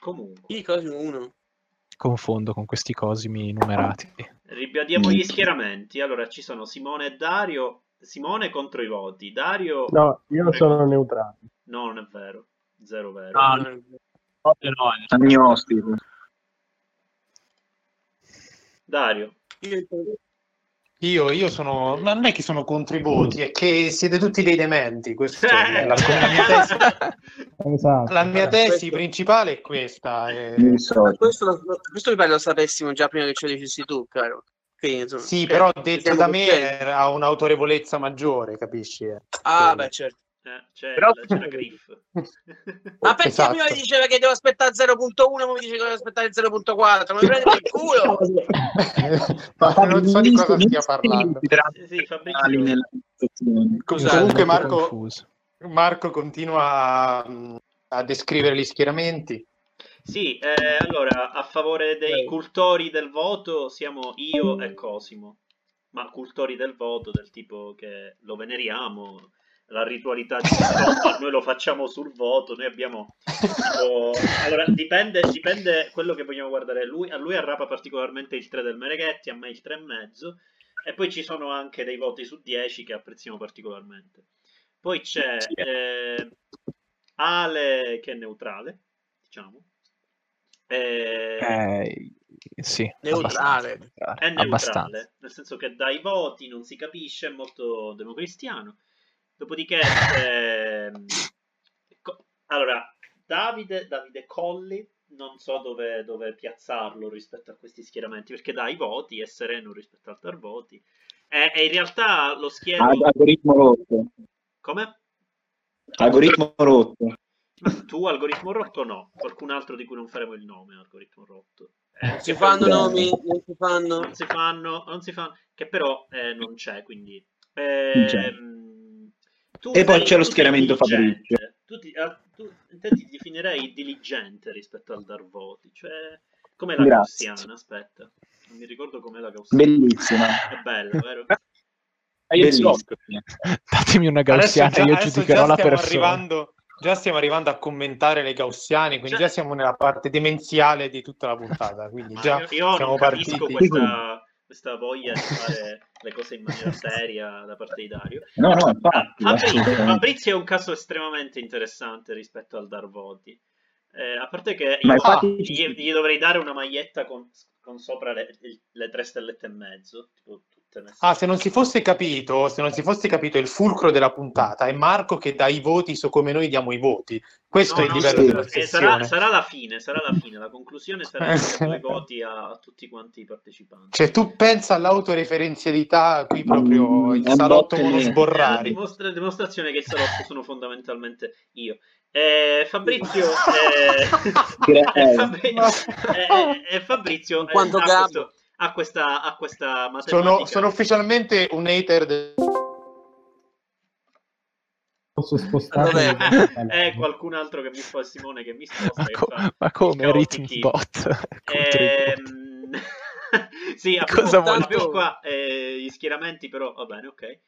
Comunque. I Cosimo 1. Confondo con questi cosimi numerati. Ribadiamo gli schieramenti. Allora ci sono Simone e Dario. Simone contro i voti. Dario. No, io sono neutrale. No, non è vero. Zero vero. Ah, no, no, no, agnostico. Dario. Io, io sono. ma Non è che sono contro i voti, è che siete tutti dei dementi. Questo è la, la mia tesi, Esatto. la mia tesi principale è questa. è- so. Questo, lo- questo mi pare lo sapessimo già prima che ce lo dicessi tu, caro. Quindi, insomma, Sì, eh, però detto da me ha un'autorevolezza maggiore, capisci? Ah, beh, certo. Eh, c'è, Però- la, c'è la Griff. Ma perché Esatto. prima mi diceva che devo aspettare 0.1, ora mi dice che devo aspettare il 0.4? Ma mi prende il culo! Ma non so di cosa stia parlando. Sì, Comunque Marco. Marco continua a, a descrivere gli schieramenti. Sì, eh, allora, a favore dei cultori del voto siamo io e Cosimo. Ma cultori del voto del tipo che lo veneriamo, la ritualità di Cristoforo, noi lo facciamo sul voto, noi abbiamo... tipo- Allora, dipende, dipende quello che vogliamo guardare. Lui, a lui arrapa particolarmente il 3 del Mereghetti, a me il 3,5. E poi ci sono anche dei voti su 10 che apprezziamo particolarmente. Poi c'è eh, Ale che è neutrale, diciamo. Eh, Eh, sì, Neutrale. abbastanza. è neutrale, Abbastanza. nel senso che dai voti non si capisce, è molto democristiano. Dopodiché, ehm, co- allora, Davide, Davide Colli, non so dove, dove piazzarlo rispetto a questi schieramenti, perché dai voti, è sereno rispetto al dar voti. E, e in realtà lo schiero... Ad- Algoritmo rotto. Come? Algoritmo rotto. Ma tu, algoritmo rotto, no. Qualcun altro di cui non faremo il nome, algoritmo rotto. Eh, Non si fanno nomi, non si fanno... non si fanno, non si fanno, che però eh, non c'è, quindi... Non c'è. Tu E poi c'è lo schieramento. Fabrizio. Tu ti, ah, tu- te ti definirei diligente rispetto al dar voti, cioè... Com'è la Grazie. gaussiana? Aspetta, non mi ricordo com'è la gaussiana. Bellissima. È bella, vero? Eh, Bellissima. Datemi una Adesso gaussiana, già- io adesso giudicherò già la persona. arrivando, già stiamo arrivando a commentare le gaussiane, quindi Cioè- già siamo nella parte demenziale di tutta la puntata. Quindi già io, io siamo non capisco partiti. questa, questa voglia di fare le cose in maniera seria da parte di Dario. No, no, infatti. Fabrizio. Fabrizio è un caso estremamente interessante rispetto al dar voti. Eh, a parte che io infatti gli, gli dovrei dare una maglietta con, con sopra le, le tre stellette e mezzo, tipo. Ah, se non si fosse capito, se non si fosse capito il fulcro della puntata, è Marco che dà i voti su come noi diamo i voti. Questo No, è il no, livello sì. della eh, sarà, sessione. sarà la fine, sarà la fine, la conclusione sarà che diamo i voti a, a tutti quanti i partecipanti. Cioè, tu pensa all'autoreferenzialità, qui proprio il È salotto una monosborrari. dimostra- dimostrazione che il salotto sono fondamentalmente io. Eh, Fabrizio, eh. Fabrizio, eh, eh, Fabrizio quanto eh, ha, Gabbo. questo- ha questa, ha questa matematica. Sono, sono ufficialmente un hater del... Posso spostare? Vabbè. Eh, qualcun altro che mi fa Simone che mi sposta. Ma, co- fa- ma come i voti? Ehm, sì, abbiamo, Cosa vuol abbiamo dire? qua eh, gli schieramenti, però va bene, ok.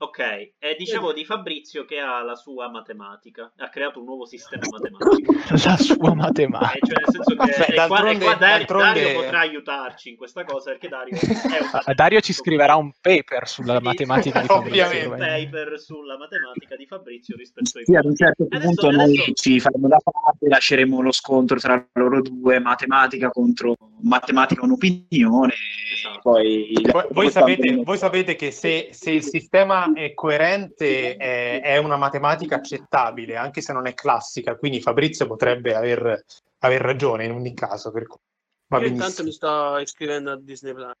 Ok, eh, diciamo di Fabrizio che ha la sua matematica, ha creato un nuovo sistema matematico. La sua Eh, matematica. cioè, nel senso che Vabbè, e qua, e d'altronde- qua Dario, d'altronde- Dario potrà aiutarci in questa cosa perché Dario è un Dario ci scriverà un paper sulla Sì, matematica di ovviamente. Fabrizio. un dove- paper sulla matematica di Fabrizio rispetto ai Sì, ad un certo Adesso- punto adesso- noi ci faremo da parte, lasceremo lo scontro tra loro due, matematica contro matematica un'opinione. Esatto. Poi, Voi, voi sapete, voi sapete che se, se il sistema è coerente è, è una matematica accettabile, anche se non è classica, quindi Fabrizio potrebbe aver, aver ragione in ogni caso. Per va Io intanto mi sto iscrivendo a Disney Plus.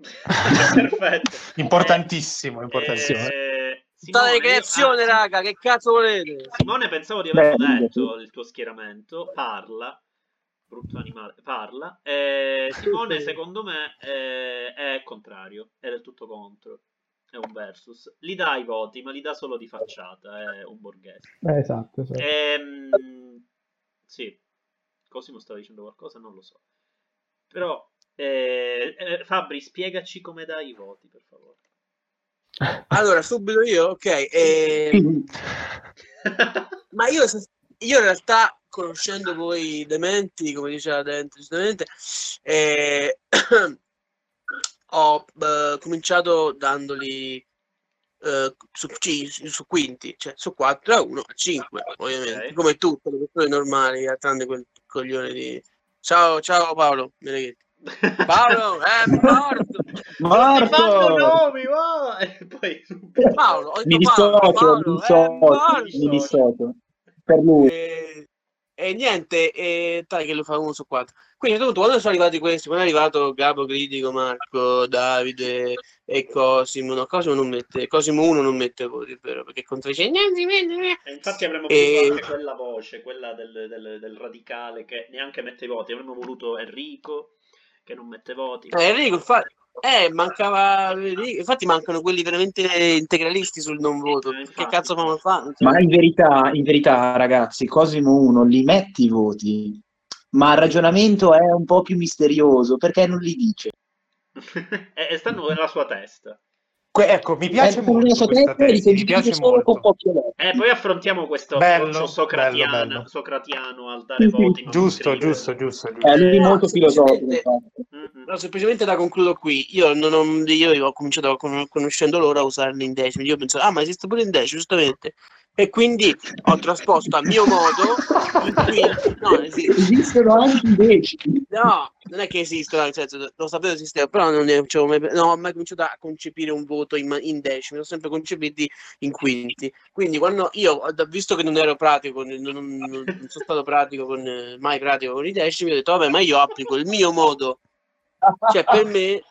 Perfetto. Importantissimo, importantissimo. Eh, Simone, ricreazione, io- raga, che cazzo volete? Simone, pensavo di averlo Beh, detto il tuo schieramento. Parla, brutto animale, parla. Eh, Simone, secondo me, eh, è contrario, è del tutto contro. È un versus. Li dà i voti, ma li dà solo di facciata. È un borghese. Eh, esatto, esatto. Ehm, sì, Cosimo stava dicendo qualcosa, non lo so. Però Eh, eh, Fabri, spiegaci come dai i voti, per favore. Allora, subito io, ok. eh, ma io, io in realtà, conoscendo voi dementi, come diceva Dente, giustamente, eh, ho eh, cominciato dandoli eh, su, su quinti, cioè su 4 a 1 a 5, ovviamente, Ok. come tutte le persone normali, eh, tranne quel coglione di... Ciao, ciao Paolo, Meneghetti. Paolo, è morto! Marco! nomi! E poi... Paolo, Mi Paolo, dissocio, Paolo, mi è dissocio, morto! mi dissocio. Per lui. E, e niente, e dai che lo fa uno su quattro. Quindi punto, quando sono arrivati questi, quando è arrivato Gabo Critico, Marco, Davide e Cosimo, no, Cosimo non mette, Cosimo 1 non mette voti, vero, perché. E infatti avremmo E- voluto anche quella voce, quella del, del- del radicale che neanche mette i voti. Avremmo voluto Enrico che non mette voti. Eh, Enrico, infatti, eh, mancava, infatti mancano quelli veramente integralisti sul non voto. Eh, Che cazzo fanno fare? Ma in verità, in verità, ragazzi, Cosimo 1 li metti i voti, ma il ragionamento è un po' più misterioso perché non li dice. e, e stanno nella sua testa. Que- ecco, mi piace È molto questa e tesi, mi piace molto. pochi eletti. E poi affrontiamo questo Bello, socratiano, bello, bello. socratiano al dare voti. Giusto, giusto, giusto, È giusto. lui No, molto filosofico. semplicemente- infatti. Mm-mm. No, semplicemente la concludo qui. Io, non ho, io ho cominciato con- conoscendo loro a usarli in decimi. Io ho pensato, ah, ma esiste pure in decimi, giustamente. E quindi ho trasposto a mio modo quinti. No. Esistono anche i decimi. No, non è che esistono, nel senso, lo sapevo esisteva, però non, ne avevo mai, non ho mai cominciato a concepire un voto in, in decimi, l'ho sempre concepiti in quinti. Quindi quando io, ho visto che non ero pratico, non, non- non- sono stato pratico con, mai pratico con i decimi, ho detto, vabbè, ma io applico il mio modo. Cioè, per me,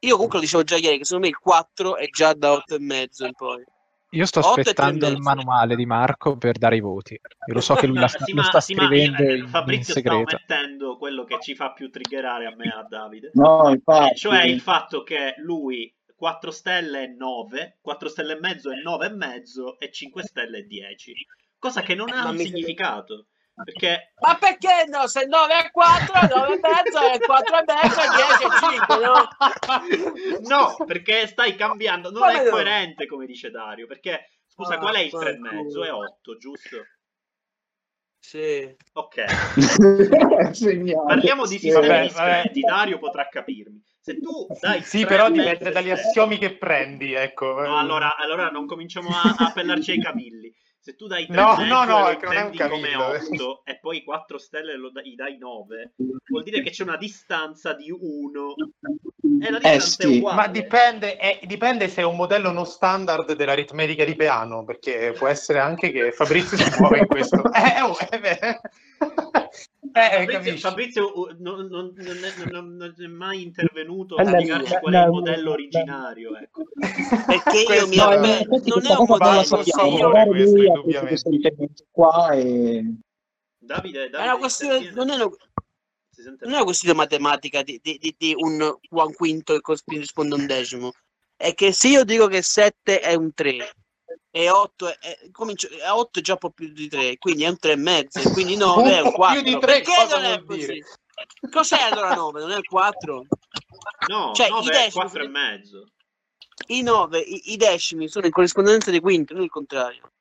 io comunque lo dicevo già ieri, che secondo me il 4 è già da 8 e mezzo in poi. Io sto aspettando il manuale di Marco per dare i voti. Io lo so che lui la sta- Sì, lo ma- sta sì, ma scrivendo io- in, in Fabrizio sta segreto. omettendo quello che ci fa più triggerare a me e a Davide. No, infatti. Cioè il fatto che lui 4 stelle è 9, 4 stelle e mezzo è 9 e mezzo e 5 stelle è 10. Cosa che non ha Ma un significato. Perché Ma perché no? Se 9 è 4, 9 e mezzo è 4 e mezzo, è 10 e 5, no? no, perché stai cambiando, non Come è coerente come dice Dario, perché scusa, Ah, qual è il fanculo. 3 e mezzo? È 8, giusto? Sì. Ok. Parliamo di sistemi Vabbè, discreti, vabbè. Dario potrà capirmi. Se tu dai Sì, però dipende dagli e sei- assiomi che prendi, ecco. No, allora, allora non cominciamo a, a appellarci ai cavilli. Se tu dai 3 No, e no, no, non è un come cavillo, eh. 8 e poi 4 stelle lo dai, gli dai 9, vuol dire che c'è una distanza di 1 e la Eh, distanza è sì. uguale. Ma dipende, è- dipende se è un modello non standard dell'aritmetica di piano, perché può essere anche che Fabrizio si muove in questo. Eh, oh, eh. Eh, Fabrizio? Fabrizio, uh, non, non- non è, non- è mai intervenuto Eh, a spiegarci qual è il modello originario. Ecco. Perché io mi No, non è un modello, sappiamo, sì, io- magari questo, lui ha preso indubbiamente. questo riferimento qua e... Davide, È Davide una questione, interviene. non è una, non è una questione matematica di, di- di- di un, un quinto che corrisponde a un decimo. È che se io dico che 7 è un 3 e 8 è, è- comincio- è 8 è già un po' più di 3, quindi è un 3 e mezzo, quindi 9 è Un un po' 4. più di tre Perché cosa non è così? dire? Cos'è allora 9? Non è il 4? No, Cioè, 9 i è decimi 4 e mezzo. I 9, i, i decimi sono in corrispondenza dei quinti, non il contrario.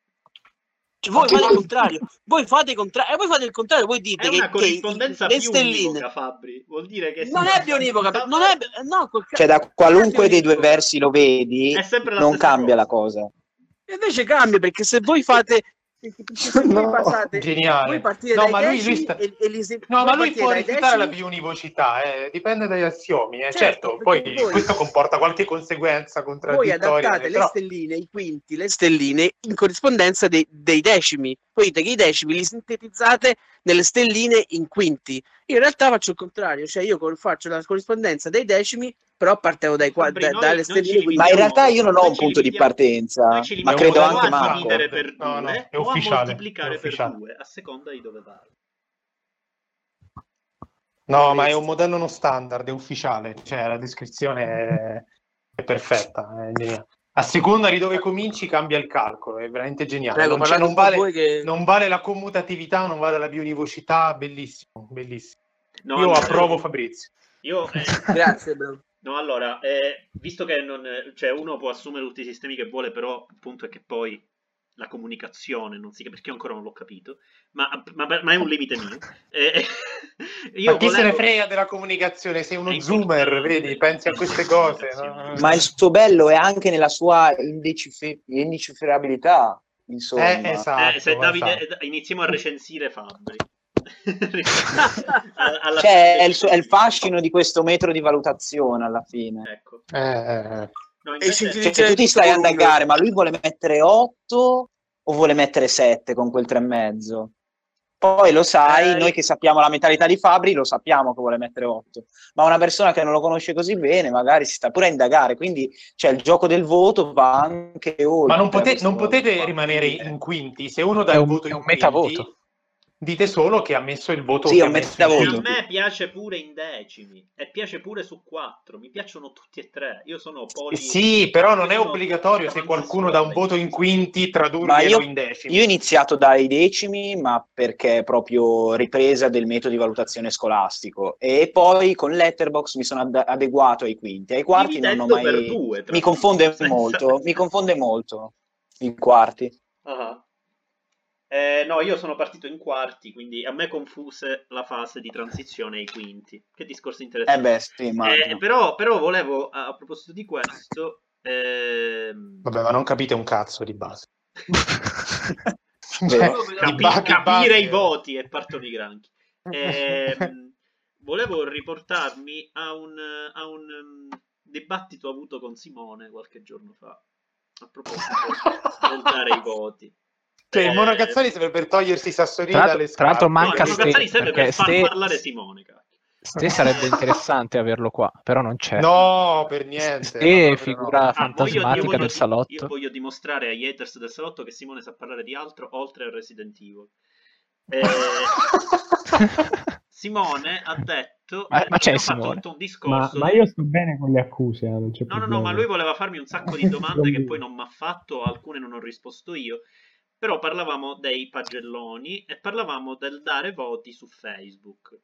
Cioè, voi fate il contrario, voi fate il contrario, e voi fate il contrario, voi È dite che, una che corrispondenza le più stelline Fabri. Vuol dire che non è bionivoca, non è no, Cioè, da è qualunque dei due versi lo vedi, È non cambia cosa. la cosa. E invece cambia perché se voi fate se se voi No, passate Geniale. voi partite No, ma lui- lui sta- e, e li No, voi ma lui può rifiutare la biunivocità, eh, dipende dagli assiomi. eh. Certo, Certo, poi voi- questo comporta qualche conseguenza voi contraddittoria. adattate le però- stelline, i quinti, le stelline in corrispondenza dei, dei decimi. Voi dite che i decimi li sintetizzate nelle stelline in quinti. Io in realtà faccio il contrario, cioè io faccio la corrispondenza dei decimi, però partevo dai qua- da- noi- dalle quinti. Ma in realtà io non ho un punto di partenza, ma credo anche Marco. dividere per No, no, è ufficiale, moltiplicare è per ufficiale. due, a seconda di dove vai. No, ma è un modello non standard, è ufficiale, cioè la descrizione è, è perfetta, è geniale. A seconda di dove cominci cambia il calcolo, è veramente geniale. Prego, non, non vale, che- non vale la commutatività, non vale la biunivocità, bellissimo, bellissimo. No, Io no, approvo Fabrizio. Io, eh, Grazie, bro. No, allora, eh, visto che non, cioè, uno può assumere tutti i sistemi che vuole, però il punto è che poi la comunicazione non si capisce, perché io ancora non l'ho capito, ma, ma- ma è un limite mio. Eh, io Ma chi se ne volevo- frega della comunicazione? Sei uno zoomer, vedi? Pensi a queste cose. No? Ma il suo bello è anche nella sua indecif- indecifrabilità, insomma. Eh, esatto. Eh, se Davide, esatto. eh, iniziamo a recensire Fabri. Alla Cioè, fine- è il, suo- è il fascino di questo metro di valutazione alla fine. Ecco. Eh, eh, No, E invece- si- Cioè, tu ti stai a indagare, ma lui vuole mettere 8 o vuole mettere 7 con quel 3,5? Poi lo sai, Eh, noi che sappiamo la mentalità di Fabri, lo sappiamo che vuole mettere 8. Ma una persona che non lo conosce così bene, magari si sta pure a indagare. Quindi, cioè, il gioco del voto va anche oltre. Ma non, pote- non potete qua. rimanere in quinti. Se uno dà È il un- voto è in un quinti, metavoto. Dite solo che ha messo il voto Sì, che è ha un messo in metavoto. a me piace pure in decimi e piace pure su 4. Mi piacciono tutti e tre. Io sono poli. Sì, però non è obbligatorio se qualcuno dà un voto in quinti io, in decimi. io ho iniziato dai decimi, ma perché è proprio ripresa del metodo di valutazione scolastico. E poi con Letterbox mi sono ad- adeguato ai quinti. Ai quarti non ho mai. due, mi confonde senza- molto. Mi confonde molto i quarti. Ah. Eh, no, io sono partito in quarti, quindi a me confuse la fase di transizione ai quinti. Che discorso Eh interessante. beh, sì, Eh, però, però volevo, a, a proposito di questo, ehm, Vabbè, ma non capite un cazzo di base. Vero. capi- Di di capire base- i voti e partono i granchi. Ehm, volevo riportarmi a un, a un um, dibattito avuto con Simone qualche giorno fa, a proposito del dare i voti. Cioè, il Eh, Monocazzari serve per togliersi i sassolini Tra dalle tra l'altro manca no, Ste- Cazzari serve per far Ste- parlare Simone. Ste sarebbe interessante averlo qua, però non c'è. No, per niente. Ste no, figura no. Ah, fantasmatica voglio- io voglio del di- salotto. Io voglio dimostrare agli haters del salotto che Simone sa parlare di altro oltre a Resident Evil. Eh, Simone ha detto Ma- eh, ma c'è Simone? tutto un Ma, discorso ma io sto bene con le accuse, eh, non c'è No, no, no, ma lui voleva farmi un sacco di domande che poi non mi ha fatto, alcune non ho risposto io. Però parlavamo dei pagelloni e parlavamo del dare voti su Facebook.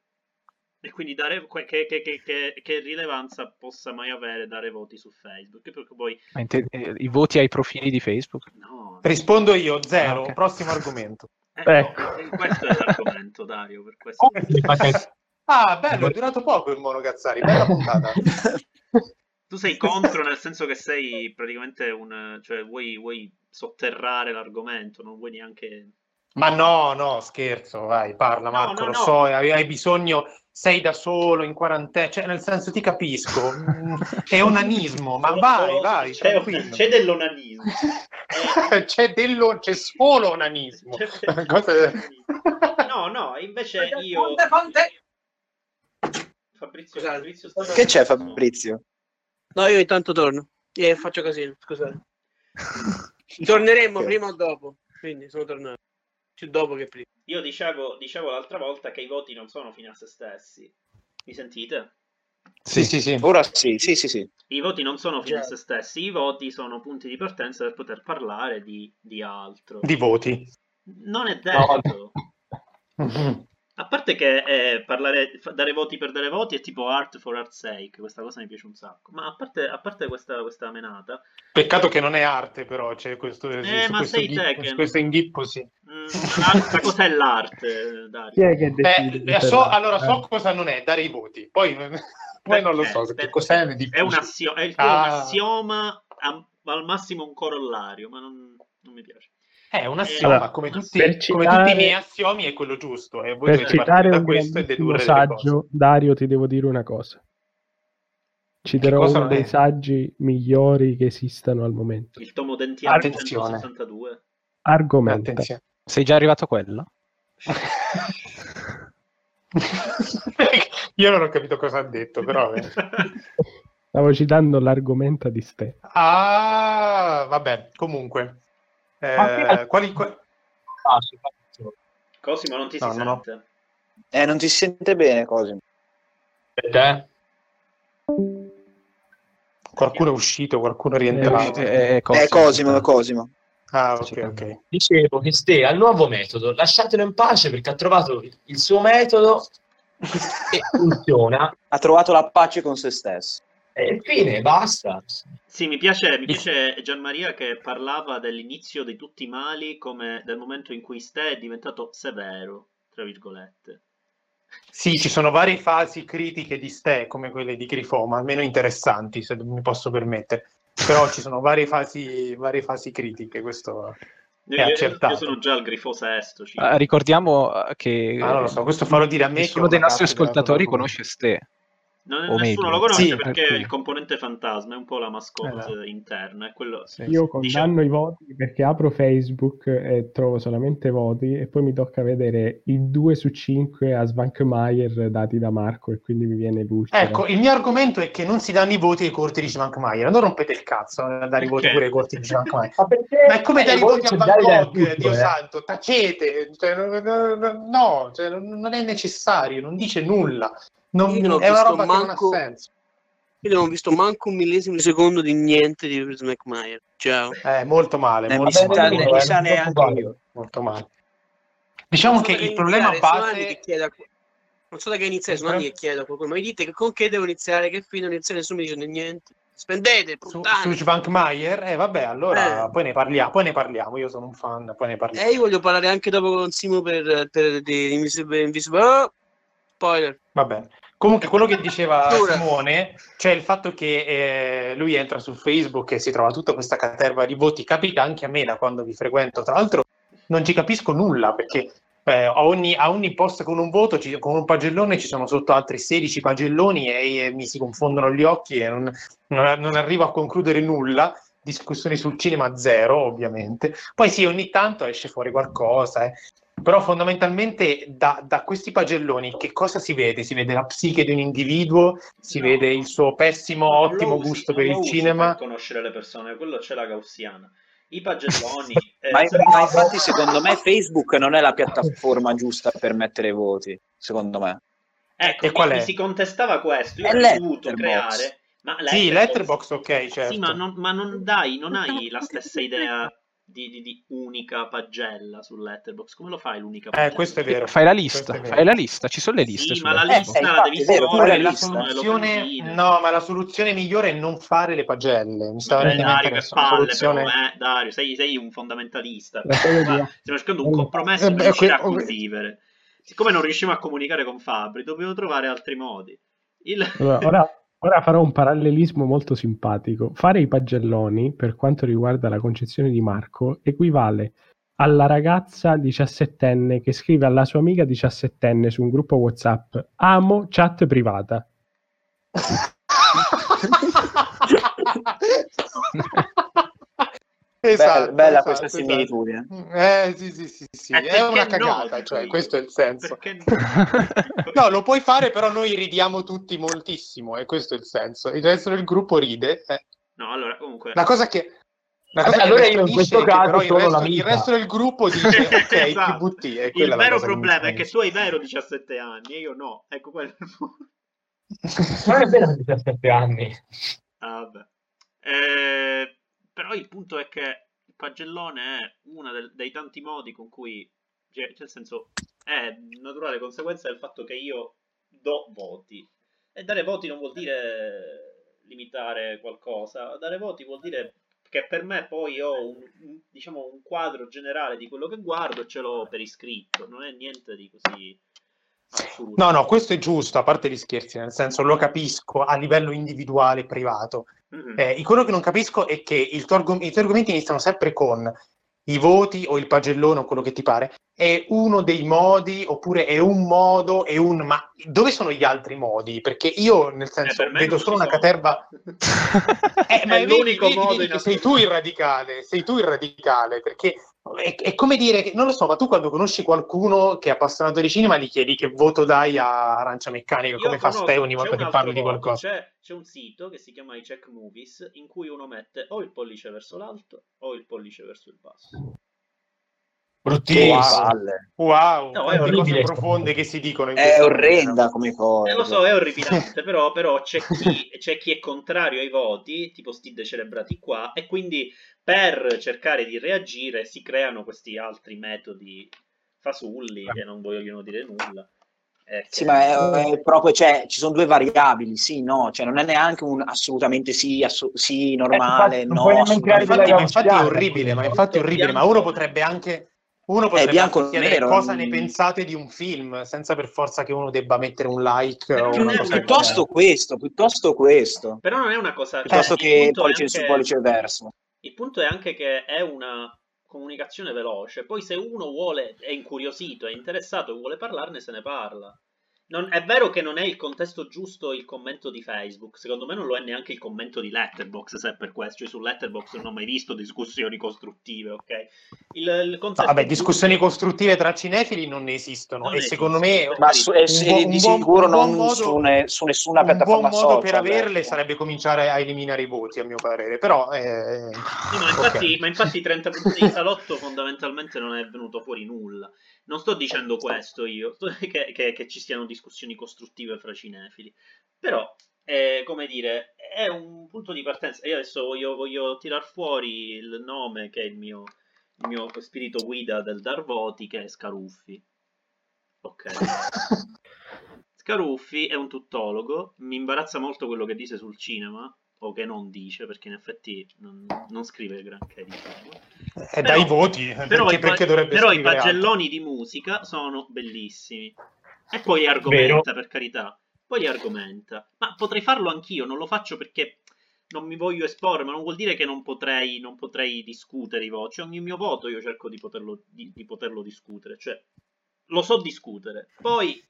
E quindi dare, che, che- che- che- che rilevanza possa mai avere dare voti su Facebook. Perché poi, eh, I voti ai profili di Facebook. no, Rispondo io, zero. Ah, ok. Prossimo argomento. eh, Ecco. no, eh, questo è l'argomento, Dario. Per questo. Come si fa che- Ah, bello, è durato poco il Monocazzari, bella puntata. Tu sei contro nel senso che sei praticamente un... cioè vuoi, vuoi sotterrare l'argomento, non vuoi neanche... Ma no, no, scherzo, vai, parla No, Marco, no, lo no. so, hai, hai bisogno, sei da solo, in quarantena, cioè nel senso ti capisco, è onanismo, ma vai, vai, c'è, c'è dell'onanismo. Eh, c'è, dello, c'è solo onanismo. c'è Cosa- No, no, invece io... Fabrizio, Scusate. Fabrizio sta- Che c'è, Fabrizio? No, io intanto torno. E faccio casino, scusate. Torneremo Ok. prima o dopo. Quindi sono tornato. Più dopo che prima. Io dicevo, dicevo l'altra volta che i voti non sono fine a se stessi. Mi sentite? Sì, sì, sì. Ora sì, sì, sì, sì. I voti non sono fine a Certo. se stessi, i voti sono punti di partenza per poter parlare di, di altro. Di voti. Non è detto. Mhm. A parte che eh, parlare, dare voti per dare voti è tipo art for art's sake, questa cosa mi piace un sacco. Ma a parte, a parte questa, questa menata, Peccato che non è arte, però c'è questo, Eh, su ma questo, sei ghippo- te che- su questo inghippo, sì. mm, l'arte- cos'è l'arte, Dario? Chi è che decide? Eh, di so- allora, so Eh. cosa non è dare i voti, poi, poi non lo so, che Perché? cos'è di È, un assio- è il tuo Ah. un assioma, a- al massimo un corollario, ma non, non mi piace. È un assioma, Allora, come, tutti, come citare- tutti i miei assiomi è quello giusto. E voi Per citare un questo e dedurre saggio, Dario, ti devo dire una cosa. Citerò cosa uno dei saggi migliori che esistano al momento. Il tomo dentiano Attenzione. 162. Argomenta. Attenzione. Sei già arrivato a quello? Io non ho capito cosa ha detto, però. Stavo citando l'argomenta di Ste. Ah, vabbè, comunque. Eh, quali, qua- Cosimo non ti No, si no, no. sente. Eh, non ti si sente bene, Cosimo. Qualcuno è uscito, qualcuno è rientrato. Eh, Eh, Cosimo, è Cosimo. Ah, ok, ok. Dicevo che Ste ha il nuovo metodo, lasciatelo in pace perché ha trovato il suo metodo e funziona. Ha trovato la pace con se stesso. E fine, basta. Sì, mi piace, mi piace Gianmaria che parlava dell'inizio di tutti i mali come del momento in cui Ste è diventato severo, tra virgolette. Sì, ci sono varie fasi critiche di Ste, come quelle di Grifoma, almeno interessanti, se mi posso permettere. Però ci sono varie fasi, varie fasi critiche, questo è io- accertato. io sono già al grifo sesto. Ah, ricordiamo eh, che Ah, non lo so, questo farò dire a me. nessuno dei nostri ascoltatori conosce Ste. Non è- o nessuno meglio. lo conosce Sì, perché per il componente fantasma, è un po' la mascotte Esatto. interna. È quello... Sì, Io condanno i voti perché apro Facebook e trovo solamente voti e poi mi tocca vedere i 2 su 5 a Svankmajer dati da Marco e quindi mi viene l'ulcera. Ecco, il mio argomento è che non si danno i voti ai corti di Schmankmaier. Non rompete il cazzo a dare i voti pure ai corti di Schmankmaier. Ma? Ma è come Eh, dare i voti a Bangkok, tutto, Dio eh. santo, tacete, cioè, no, no, no, no, cioè, non è necessario, non dice nulla, Non- Io non ho è una visto roba manco- che non ha senso. Io non ho visto manco un millesimo di secondo di niente di Vince McMahon. Ciao. Eh, molto male, Eh, molto, bene, male, eh, non neanche preoccupare. io. molto male. Diciamo che il problema base... Che non so da che iniziare, sono anni che chiedo a qualcuno, ma mi dite che con che devo iniziare, che fine devo iniziare, nessuno mi dice niente. Spendete, Su, puttane. su Schwankmaier, eh vabbè, allora Eh. poi, ne parliamo, poi ne parliamo, io sono un fan, poi ne parliamo. E io voglio parlare anche dopo con Simo per, per di Invisible, Invisible. Oh, spoiler. Va bene. Comunque, quello che diceva. Simone, cioè il fatto che eh, lui entra su Facebook e si trova tutta questa caterva di voti, capita anche a me da quando vi frequento. Tra l'altro, non ci capisco nulla perché eh, a, ogni, a ogni post con un voto, ci- con un pagellone, ci sono sotto altri 16 pagelloni e, e mi si confondono gli occhi e non, non- non arrivo a concludere nulla. Discussioni sul cinema zero, ovviamente. Poi sì, ogni tanto esce fuori qualcosa, eh. Però fondamentalmente da, da questi pagelloni che cosa si vede? Si vede la psiche di un individuo, si No. vede il suo pessimo, ottimo usi- gusto per il cinema. Per conoscere le persone, quello c'è la gaussiana. I pagelloni. eh, Ma, se- ma infatti, secondo me, Facebook non è la piattaforma giusta per mettere voti. Secondo me, Ecco, E qual è? si contestava questo. Io È avrei dovuto creare. Ma Sì, Letterboxd- Letterbox, ok, certo. Sì, ma non, ma non dai, non hai la stessa idea di, di- di unica pagella su Letterboxd. Come lo fai l'unica pagella? Eh, questo è vero. Fai la lista, fai la lista, ci sono le liste. Sì, ma la lista Eh, la infatti, devi vero, pure la lista. soluzione, no, ma la soluzione migliore è non fare le pagelle. Mi stava Eh, venendo Dario, che palle, soluzione. però, eh, Dario, sei, sei un fondamentalista. Stiamo cercando un compromesso Eh, per beh, riuscire a convivere. Siccome non riusciamo a comunicare con Fabri, dovevo trovare altri modi. Il... Allora, ora, ora farò un parallelismo molto simpatico. Fare i pagelloni, per quanto riguarda la concezione di Marco, equivale alla ragazza diciassettenne che scrive alla sua amica diciassettenne su un gruppo WhatsApp Amo chat privata. Esatto, bella, bella esatto, questa esatto. similitudine. Eh, sì, sì, sì, sì. Eh, è una no, cagata, dico cioè, io. questo è il senso. No? No, lo puoi fare, però noi ridiamo tutti moltissimo, e questo è il senso. Il resto del gruppo ride. eh. No, allora, comunque... La cosa che... La Vabbè, cosa allora io in questo caso il sono resto, il resto del gruppo dice ok, Esatto. TBT. Il quella è la vero problema è che tu hai vero 17 anni e io no. Ecco quello il. Non è vero 17 anni. Ah, vabbè. Eh, però il punto è che il pagellone è uno dei tanti modi con cui, cioè, nel senso, è naturale conseguenza del fatto che io do voti. E dare voti non vuol dire limitare qualcosa, dare voti vuol dire che per me poi ho un, diciamo, un quadro generale di quello che guardo e ce l'ho per iscritto, non è niente di così assurdo. No, no, questo è giusto, a parte gli scherzi, nel senso lo capisco a livello individuale, privato. Mhm. Eh, quello che non capisco è che il tuo i tuoi argomenti iniziano sempre con i voti o il pagellone o quello che ti pare. È uno dei modi, oppure è un modo, è un... Ma dove sono gli altri modi? Perché io, nel Eh, senso, me vedo solo una sono. caterva... Eh, ma è vedi- l'unico vedi- modo vedi in che sei tu il radicale, sei tu il radicale, perché è, è come dire che, non lo so, ma tu quando conosci qualcuno che è appassionato di cinema gli chiedi che voto dai a Arancia Meccanica, Io come fa conosco- Ste ogni volta che parli di qualcosa. C'è, c'è un sito che si chiama i Check Movies in cui uno mette o il pollice verso l'alto o il pollice verso il basso. Bruttissimo. palle. Wow, No, è cose orribile. profonde che si dicono in È orrenda come cosa. Eh, lo so, è orripilante, però, però c'è, chi, c'è chi è contrario ai voti, tipo sti decelebrati qua, e quindi per cercare di reagire si creano questi altri metodi fasulli che non vogliono dire nulla. È Sì, ma è, è proprio, cioè, ci sono due variabili, sì, no, cioè non è neanche un assolutamente sì, assu- sì, normale, infatti, non no, assolutamente. infatti, ma infatti è orribile, ma infatti è orribile, ma uno potrebbe anche uno potrebbe bianco chiedere nero, cosa ne pensate di un film, senza per forza che uno debba mettere un like Però o una cosa piuttosto questo, piuttosto questo, Però non è una cosa... piuttosto il che pollice su anche- pollice verso. Il punto è anche che è una comunicazione veloce. Poi se uno vuole, è incuriosito, è interessato e vuole parlarne, se ne parla. Non- è vero che non è il contesto giusto il commento di Facebook, secondo me non lo è neanche il commento di Letterboxd, se è per questo. Cioè, su Letterboxd non ho mai visto discussioni costruttive, ok? Il, il contesto vabbè, giusto- discussioni costruttive tra cinefili non ne esistono Non e secondo me Ma su, e Un se- buon- di sicuro non modo- su, ne- su nessuna un buon piattaforma modo social. per averle ecco. sarebbe cominciare a eliminare i voti, a mio parere, però eh, No, ma infatti, ok. ma infatti 30 punti di salotto fondamentalmente non è venuto fuori nulla. Non sto dicendo questo io, che, che- che ci siano discussioni costruttive fra cinefili. Però, eh, come dire, è un punto di partenza. Io adesso voglio, voglio tirar fuori il nome che è il mio, il mio spirito guida del dar voti, che è Scaruffi. Ok. Scaruffi è un tuttologo, mi imbarazza molto quello che dice sul cinema, o che non dice, perché in effetti non, non scrive granché di è Però- dai voti, Però, perché, i, perché dovrebbe però i scrivere altro? pagelloni di musica sono bellissimi. E poi li argomenta, per carità. Poi li argomenta. Ma potrei farlo anch'io, non lo faccio perché non mi voglio esporre, ma non vuol dire che non potrei, non potrei discutere i voti. Ogni mio voto io cerco di poterlo, di, di poterlo discutere. Cioè, lo so discutere. Poi,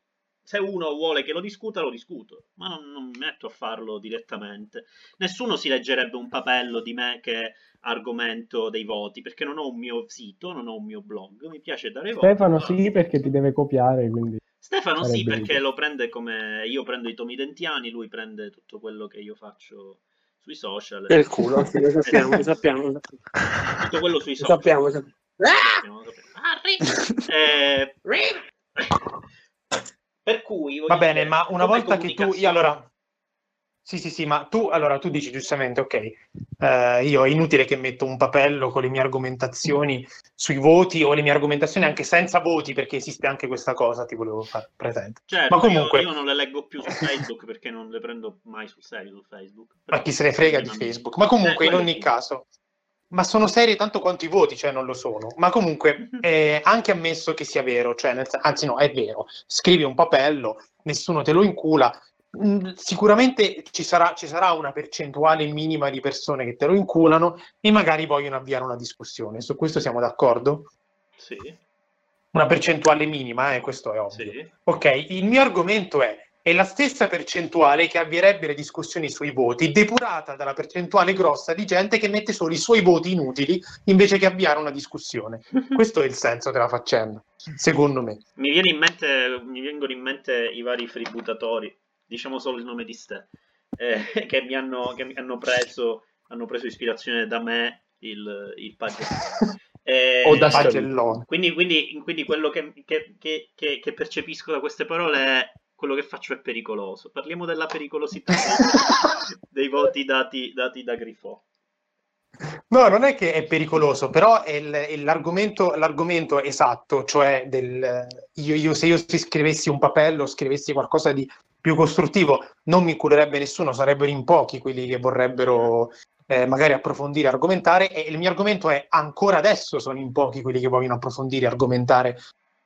se uno vuole che lo discuta, lo discuto. Ma non, non mi metto a farlo direttamente. Nessuno si leggerebbe un papello di me che argomento dei voti, perché non ho un mio sito, non ho un mio blog. Mi piace dare voti. Stefano basta. sì perché ti deve copiare, quindi Stefano sì, perché lo prende come io prendo i tomi dentiani, lui prende tutto quello che io faccio sui social. Nel culo, sì, lo sappiamo, lo sappiamo. Lo Tutto quello sui social. sappiamo. lo sappiamo. Sappiamo, lo sappiamo. Ah, ri- eh, per cui Va bene, dire, ma una volta che tu, io allora, sì, sì, sì, ma tu, allora, tu dici giustamente, ok, eh, io è inutile che metto un papello con le mie argomentazioni sui voti o le mie argomentazioni anche senza voti, perché esiste anche questa cosa, ti volevo far presente. Certo, Ma comunque- io, io non le leggo più su Facebook perché non le prendo mai sul serio su Facebook. Ma chi se ne frega di Facebook? Ma comunque, Eh, in ogni sì. caso, ma sono serie tanto quanto i voti, cioè non lo sono. Ma comunque, eh, anche ammesso che sia vero, cioè, nel anzi no, è vero, scrivi un papello, nessuno te lo incula. mm, Sicuramente ci sarà, ci sarà una percentuale minima di persone che te lo inculano e magari vogliono avviare una discussione. Su questo siamo d'accordo? Sì, Una percentuale minima, eh, questo è ovvio. sì. Ok, il mio argomento è, è la stessa percentuale che avvierebbe le discussioni sui voti, depurata dalla percentuale grossa di gente che mette solo i suoi voti inutili invece che avviare una discussione. Questo è il senso della faccenda, secondo me. Mi, viene in mente, mi vengono in mente i vari fributatori, diciamo solo il nome di ste, eh, che, mi hanno, che mi hanno preso, hanno preso ispirazione da me il, il pagellone. Eh, O da. Pagellone. quindi, quindi, quindi quello che, che- che- che- che percepisco da queste parole è quello che faccio è pericoloso. Parliamo della pericolosità dei, voti dati, dati da Grifo. No, non è che è pericoloso, però è, il- è l'argomento, l'argomento esatto, cioè del, io, io- se io si scrivessi un papello, scrivessi qualcosa di più costruttivo, non mi curerebbe nessuno, sarebbero in pochi quelli che vorrebbero eh, magari approfondire, argomentare, e il mio argomento è ancora adesso sono in pochi quelli che vogliono approfondire, argomentare,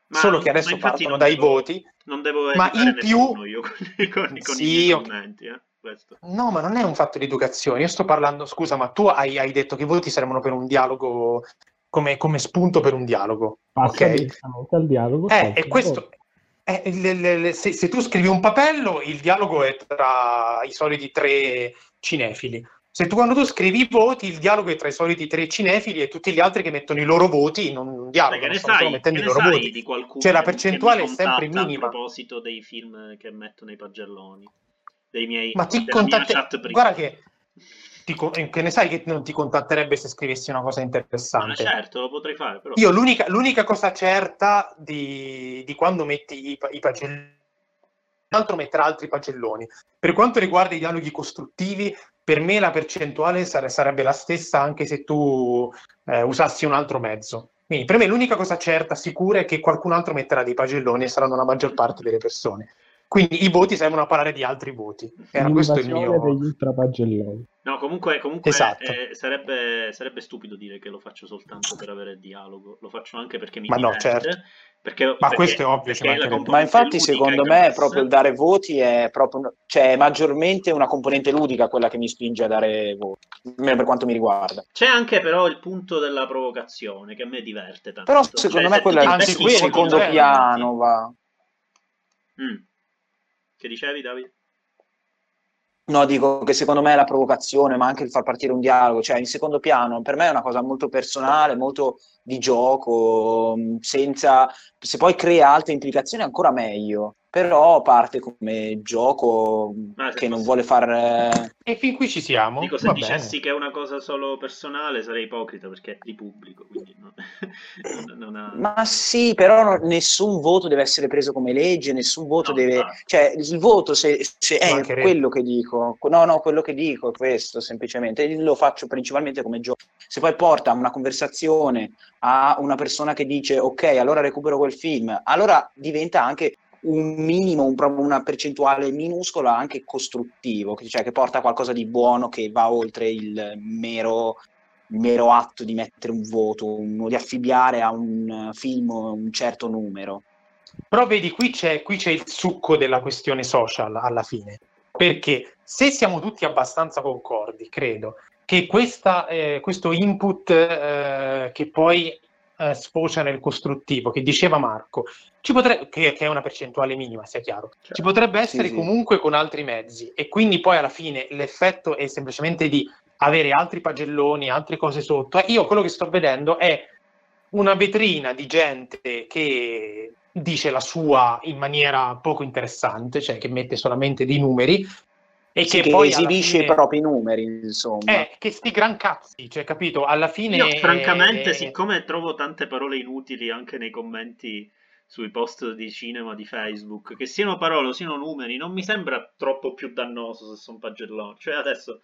Ma- solo che adesso partono dai devo- voti. Non devo Ma in più- io con, con- con Sì, i commenti. Eh. No, ma non è un fatto di educazione. Io sto parlando, scusa, ma tu hai, hai detto che i voti servono per un dialogo, come, come spunto per un dialogo. passa Ok. al dialogo. Eh, e questo, eh, le- le- le- se, se tu scrivi un papello, il dialogo è tra i soliti tre cinefili. Se tu quando tu scrivi i voti, il dialogo è tra i soliti tre cinefili e tutti gli altri che mettono i loro voti in un dialogo, che ne sai, mettendo che i loro voti. di qualcuno Cioè, la percentuale è sempre minima. A proposito dei film che mettono i pagelloni, dei miei Ma ti contatte- chat privata. Guarda che, eh, che ne sai che non ti contatterebbe se scrivessi una cosa Ma interessante. certo, lo potrei fare, però. Io l'unica, l'unica cosa certa di, di quando metti i, i pagelloni, l'altro metterà altri pagelloni. Per quanto riguarda i dialoghi costruttivi, per me la percentuale sare- sarebbe la stessa anche se tu eh, usassi un altro mezzo. Quindi per me l'unica cosa certa, sicura, è che qualcun altro metterà dei pagelloni e saranno la maggior parte delle persone. Quindi i voti servono a parlare di altri voti. Era questo il mio... degli ultrapagelloni. No, comunque, comunque Esatto. eh, sarebbe, sarebbe stupido dire che lo faccio soltanto per avere dialogo. Lo faccio anche perché mi Ma no, diverte, certo. Perché, Ma perché- questo è ovvio. Ma infatti, secondo me, messa- proprio il dare voti è proprio, cioè, è maggiormente una componente ludica quella che mi spinge a dare voti, almeno per quanto mi riguarda. C'è anche però il punto della provocazione che a me diverte tanto. Però secondo Cioè, me quello tu è quello, in secondo piano, va. Mm. Che dicevi, Davide? No, dico che secondo me la provocazione, ma anche il far partire un dialogo, cioè in secondo piano, per me è una cosa molto personale, molto di gioco, mh, senza... se poi crea altre implicazioni ancora meglio, però parte come gioco se che non vuole far... eh, E fin qui ci siamo. Dico, se Va dicessi bene. che è una cosa solo personale sarei ipocrita perché è di pubblico, quindi no- non, non ha... Ma sì, però no- nessun voto deve essere preso come legge, nessun voto No, deve... infatti. Cioè, il voto se, se è Mancherebbe. quello che dico, no, no, quello che dico è questo, semplicemente, lo faccio principalmente come gioco. Se poi porta a una conversazione a una persona che dice, ok, allora recupero quel film, allora diventa anche un minimo, un- una percentuale minuscola anche costruttivo, cioè che porta a qualcosa di buono che va oltre il mero mero atto di mettere un voto, un- di affibbiare a un film un certo numero. Però vedi, qui c'è, qui c'è il succo della questione social alla fine. Perché se siamo tutti abbastanza concordi, credo, che questa, eh, questo input eh, che poi eh, sfocia nel costruttivo, che diceva Marco, ci potrebbe, che, che è una percentuale minima, sia chiaro, Certo. ci potrebbe essere sì. comunque con altri mezzi e quindi poi alla fine l'effetto è semplicemente di avere altri pagelloni, altre cose sotto. Io quello che sto vedendo è una vetrina di gente che dice la sua in maniera poco interessante, cioè che mette solamente dei numeri e Sì, che, che poi esibisce fine- i propri numeri, insomma. Eh, che sti gran cazzi, cioè capito? Alla fine Io, francamente, eh, siccome trovo tante parole inutili anche nei commenti sui post di cinema di Facebook, che siano parole o siano numeri, non mi sembra troppo più dannoso se sono pagelloni. Cioè, adesso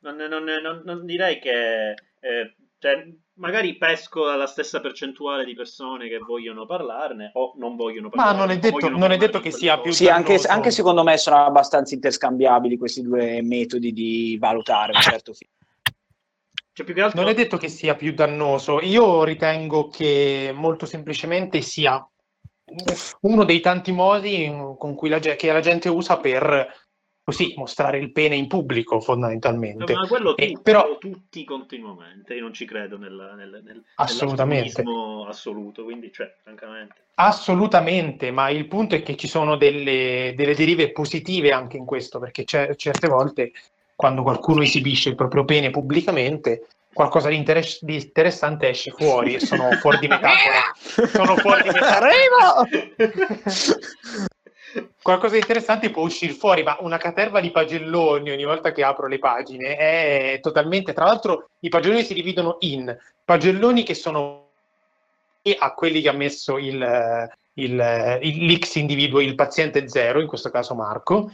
non, non- non- non direi che. eh, cioè, magari pesco alla stessa percentuale di persone che vogliono parlarne o non vogliono Ma parlarne. non è detto- non è detto che sia più Sì, anche, dannoso. anche secondo me sono abbastanza interscambiabili questi due metodi di valutare un certo film. Cioè, più che altro. non è detto che sia più dannoso. Io ritengo che molto semplicemente sia uno dei tanti modi con cui la, che la gente usa per così mostrare il pene in pubblico, fondamentalmente. Ma quello Eh, tu- però- tutti continuamente, io non ci credo nel, nel, nel, Assolutamente. assoluto, quindi, cioè, francamente. Assolutamente, ma il punto è che ci sono delle, delle derive positive anche in questo, perché c'è- certe volte quando qualcuno esibisce il proprio pene pubblicamente, qualcosa di, interes- di interessante esce fuori e sono fuori di metafora. Sono fuori di metafora. Qualcosa di interessante può uscire fuori, ma una caterva di pagelloni ogni volta che apro le pagine è totalmente. Tra l'altro, i pagelloni si dividono in pagelloni che sono a quelli che ha messo il, il, il l'X individuo, il paziente zero, in questo caso Marco,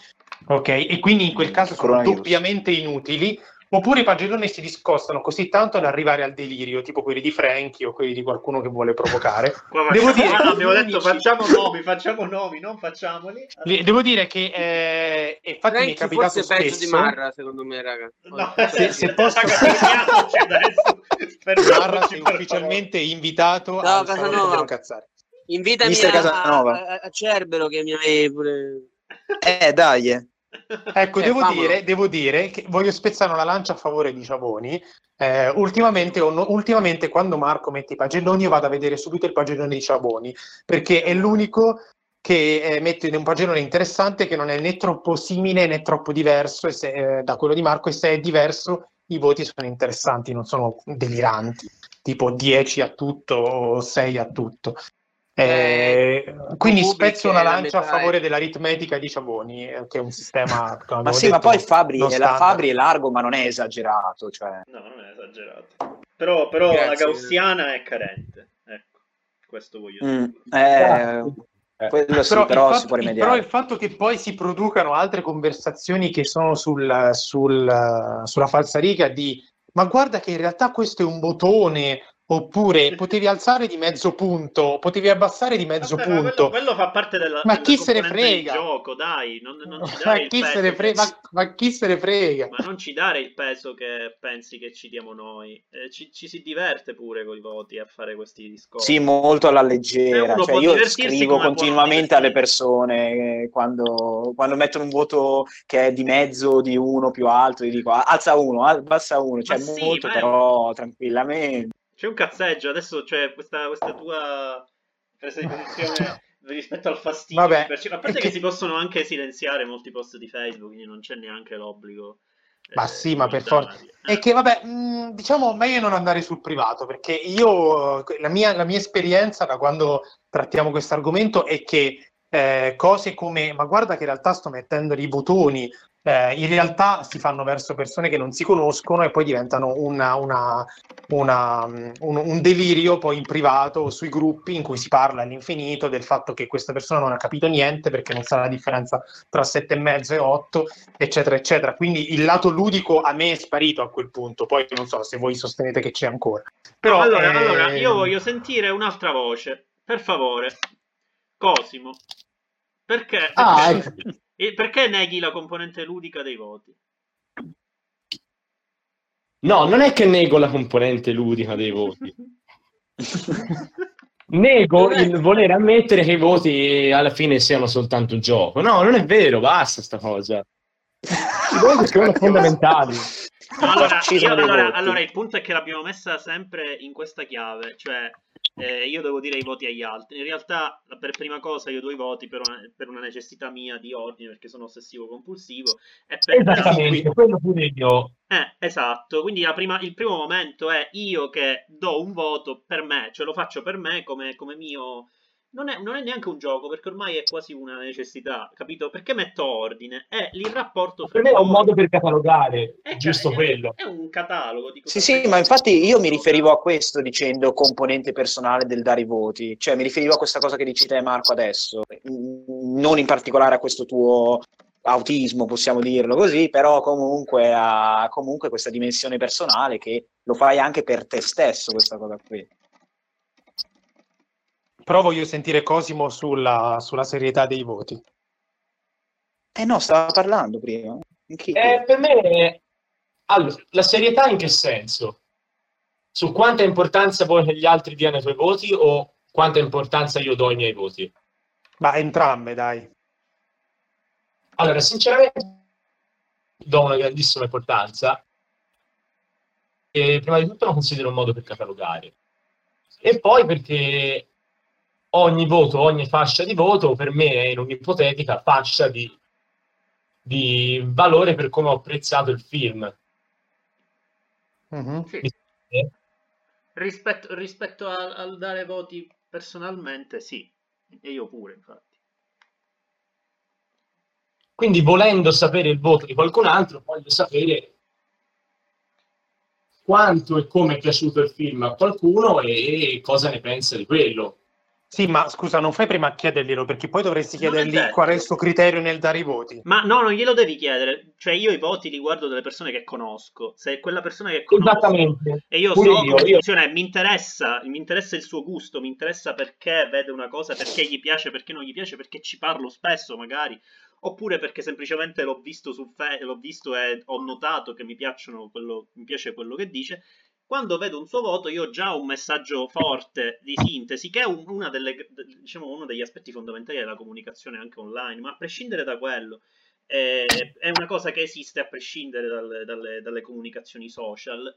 ok? E quindi in quel caso sono doppiamente inutili. Oppure i pagelloni si discostano così tanto da arrivare al delirio, tipo quelli di Frankie o quelli di qualcuno che vuole provocare. Devo dire ah, abbiamo detto facciamo nomi, facciamo nomi, non facciamoli. Le- Devo dire che eh, infatti mi è capitato forse peggio spesso di Marra, secondo me, raga. No, Se- se posso- raga, fermiamoci adesso. Marra sei per ufficialmente invitato No, al Casanova. cazzare. Invitami Mister a, Casanova. a, a Cerbero che mi avevi pure... Eh, dai. Ecco, Eh, devo, dire, devo dire che voglio spezzare una lancia a favore di Ciavoni. Eh, ultimamente, o- ultimamente, quando Marco mette i pagelloni, io vado a vedere subito il pagellone di Ciavoni, perché è l'unico che eh, mette un pagellone interessante che non è né troppo simile né troppo diverso se- eh, da quello di Marco e se è diverso i voti sono interessanti, non sono deliranti, tipo 10 a tutto o 6 a tutto. Eh, quindi Public spezzo una lancia a favore eh. dell'aritmetica di Ciavoni, eh, che è un sistema... Ma sì, ma detto, poi Fabri la-. Fabri è largo, ma non è esagerato. Cioè. No, non è esagerato. Però, però la gaussiana è carente. Ecco, questo voglio Mm, dire. eh, quello sì, Però, però, il si fatto, può rimediare. però il fatto che poi si producano altre conversazioni che sono sul, sul, sulla falsariga di ma guarda che in realtà questo è un bottone oppure potevi alzare di mezzo punto, potevi abbassare di mezzo Vabbè, ma punto. quello, quello fa parte della, Ma della chi se ne frega? gioco, dai, non, non ci Ma dare il chi, se ne che- frega, ma, ma chi se ne frega? ma non ci dare il peso che pensi che ci diamo noi. Eh, ci, ci si diverte pure con i voti a fare questi discorsi. Sì, molto alla leggera. Cioè, io scrivo continuamente alle persone eh, quando, quando mettono un voto che è di mezzo di uno più alto, gli dico "Ah, alza uno, abbassa uno, cioè Ma sì, molto ma è- però tranquillamente. C'è un cazzeggio, adesso c'è questa, questa tua presa di posizione rispetto al fastidio. Vabbè, perché- a parte che... che- si possono anche silenziare molti post di Facebook, quindi non c'è neanche l'obbligo. Ma eh, sì, ma per forza. È che vabbè, mh, diciamo meglio non andare sul privato perché io, la mia, la mia esperienza da quando trattiamo questo argomento è che eh, cose come, ma guarda che in realtà sto mettendo i bottoni, eh, in realtà si fanno verso persone che non si conoscono e poi diventano una- una- una, mh, un, un delirio poi in privato sui gruppi in cui si parla all'infinito del fatto che questa persona non ha capito niente perché non sa la differenza tra sette e mezzo e otto eccetera, eccetera. Quindi il lato ludico a me è sparito a quel punto. Poi non so se voi sostenete che c'è ancora. Però, allora, eh, allora, io voglio sentire un'altra voce. Per favore, Cosimo. Perché, Ah, perché, ecco. e perché neghi la componente ludica dei voti? No, non è che nego la componente ludica dei voti. Nego il voler ammettere che i voti alla fine siano soltanto un gioco. No, non è vero, basta sta cosa. I voti sono fondamentali. No, allora, io- allora- allora, il punto è che l'abbiamo messa sempre in questa chiave, cioè eh, io devo dire i voti agli altri. In realtà, per prima cosa, io do i voti per una, per una necessità mia di ordine, perché sono ossessivo compulsivo. E per, Esattamente, quello pure io. Eh, esatto, quindi la prima- il primo momento è io che do un voto per me, cioè lo faccio per me come, come mio... Non è, non è neanche un gioco, perché ormai è quasi una necessità, capito? Perché metto ordine? È il rapporto Per me è un modo per catalogare, È- giusto è- quello. È un catalogo. Dico Sì, sì, ma infatti io mi riferivo a questo dicendo componente personale del dare i voti, cioè mi riferivo a questa cosa che dici te Marco adesso, non in particolare a questo tuo autismo, possiamo dirlo così, però comunque a comunque questa dimensione personale che lo fai anche per te stesso questa cosa qui. Però voglio sentire Cosimo sulla, sulla serietà dei voti. Eh no, stava parlando prima. Eh, per me, allora, la serietà in che senso? Su quanta importanza vuoi che gli altri diano i tuoi voti o quanta importanza io do ai miei voti? Ma entrambe, dai. Allora, sinceramente, do una grandissima importanza. E prima di tutto lo considero un modo per catalogare. E poi perché ogni voto, ogni fascia di voto, per me è in un'ipotetica fascia di, di valore per come ho apprezzato il film. Mhm. Sì. Rispetto, rispetto al, al dare voti personalmente, sì. E io pure, infatti. Quindi volendo sapere il voto di qualcun altro, voglio sapere quanto e come è piaciuto il film a qualcuno e cosa ne pensa di quello. Sì, ma scusa, non fai prima a chiederglielo perché poi dovresti chiedergli detto. qual è il suo criterio nel dare i voti. Ma no, non glielo devi chiedere. Cioè, io i voti li guardo delle persone che conosco. Se è quella persona che conosco Esattamente. e io Pure so io, come io- funziona, mi interessa, mi interessa il suo gusto, mi interessa perché vede una cosa, perché gli piace, perché non gli piace, perché ci parlo spesso magari, oppure perché semplicemente l'ho visto su Fe- l'ho visto e ho notato che mi piacciono quello, mi piace quello che dice. Quando vedo un suo voto, io ho già un messaggio forte di sintesi, che è un- una delle, diciamo, uno degli aspetti fondamentali della comunicazione anche online, ma a prescindere da quello, eh, è una cosa che esiste a prescindere dalle, dalle- dalle comunicazioni social.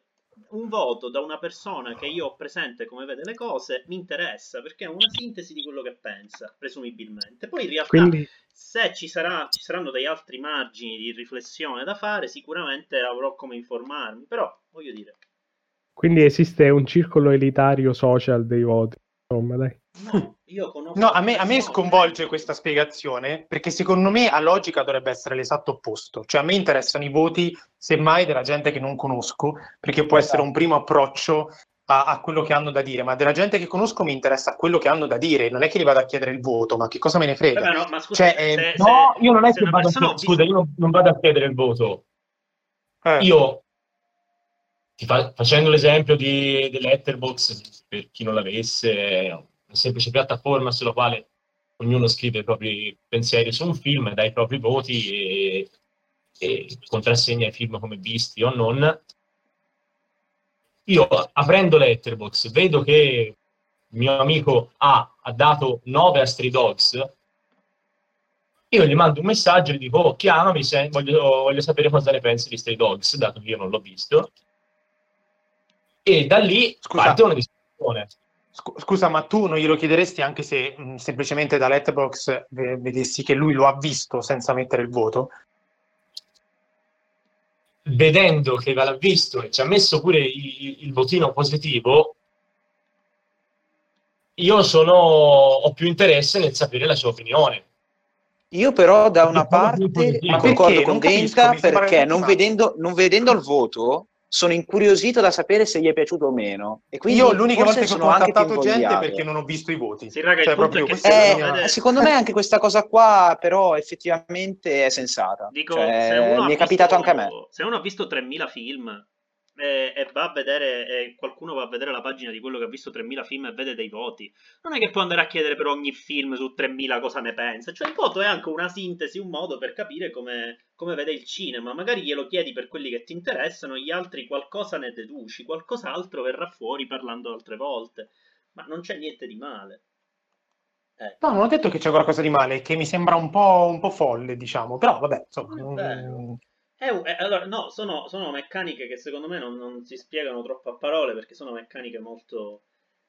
Un voto da una persona che io ho presente come vede le cose mi interessa perché è una sintesi di quello che pensa, presumibilmente. Poi in realtà, Quindi se ci, sarà, ci saranno degli altri margini di riflessione da fare, sicuramente avrò come informarmi. Però, voglio dire, Quindi esiste un circolo elitario social dei voti. Insomma, dai. no, io conosco. No, a me, a me sconvolge questa spiegazione perché secondo me a logica dovrebbe essere l'esatto opposto. Cioè a me interessano i voti, semmai, della gente che non conosco, perché può essere un primo approccio a, a quello che hanno da dire, ma della gente che conosco mi interessa quello che hanno da dire. Non è che gli vado a chiedere il voto, ma che cosa me ne frega? Vabbè, no, ma scusa, Cioè, eh, se- No, se- io non è che vado a chiedere, ho scusa, io non, non vado a chiedere il voto. Eh. Io fa- facendo l'esempio di, di Letterboxd, per chi non l'avesse, è una semplice piattaforma sulla quale ognuno scrive i propri pensieri su un film, dà i propri voti e, e contrassegna i film come visti o non. Io aprendo Letterboxd vedo che il mio amico A ha dato 9 a Stray Dogs, io gli mando un messaggio e gli dico, oh, chiamami, se voglio, voglio sapere cosa ne pensi di Stray Dogs, dato che io non l'ho visto. E da lì Scusa. parte una discussione. Scu- Scusa, ma tu non glielo chiederesti anche se mh, semplicemente da Letterboxd ve- vedessi che lui lo ha visto senza mettere il voto? Vedendo che l'ha visto e ci ha messo pure il, il votino positivo, io sono, ho più interesse nel sapere la sua opinione. Io però da una parte concordo perché? con Denta perché non vedendo, non vedendo il voto sono incuriosito da sapere se gli è piaciuto o meno. E quindi Io l'unica volta che ho sono anche più contattato gente perché non ho visto i voti. Sì, raga, Cioè, proprio è mia- secondo me anche questa cosa qua però effettivamente è sensata. Dico, Cioè, se uno ha mi è capitato anche a me. Se uno ha visto 3000 film e, e va a vedere, e qualcuno va a vedere la pagina di quello che ha visto 3000 film e vede dei voti, non è che può andare a chiedere per ogni film su 3000 cosa ne pensa. Cioè, il voto è anche una sintesi, un modo per capire come, come vede il cinema. Magari glielo chiedi per quelli che ti interessano, gli altri qualcosa ne deduci, qualcos'altro verrà fuori parlando altre volte. Ma non c'è niente di male. Eh. No, non ho detto che c'è qualcosa di male, che mi sembra un po', un po' folle, diciamo, però vabbè, insomma... Non è mm, È un- eh, allora, no, sono, sono meccaniche che secondo me non, non si spiegano troppo a parole perché sono meccaniche molto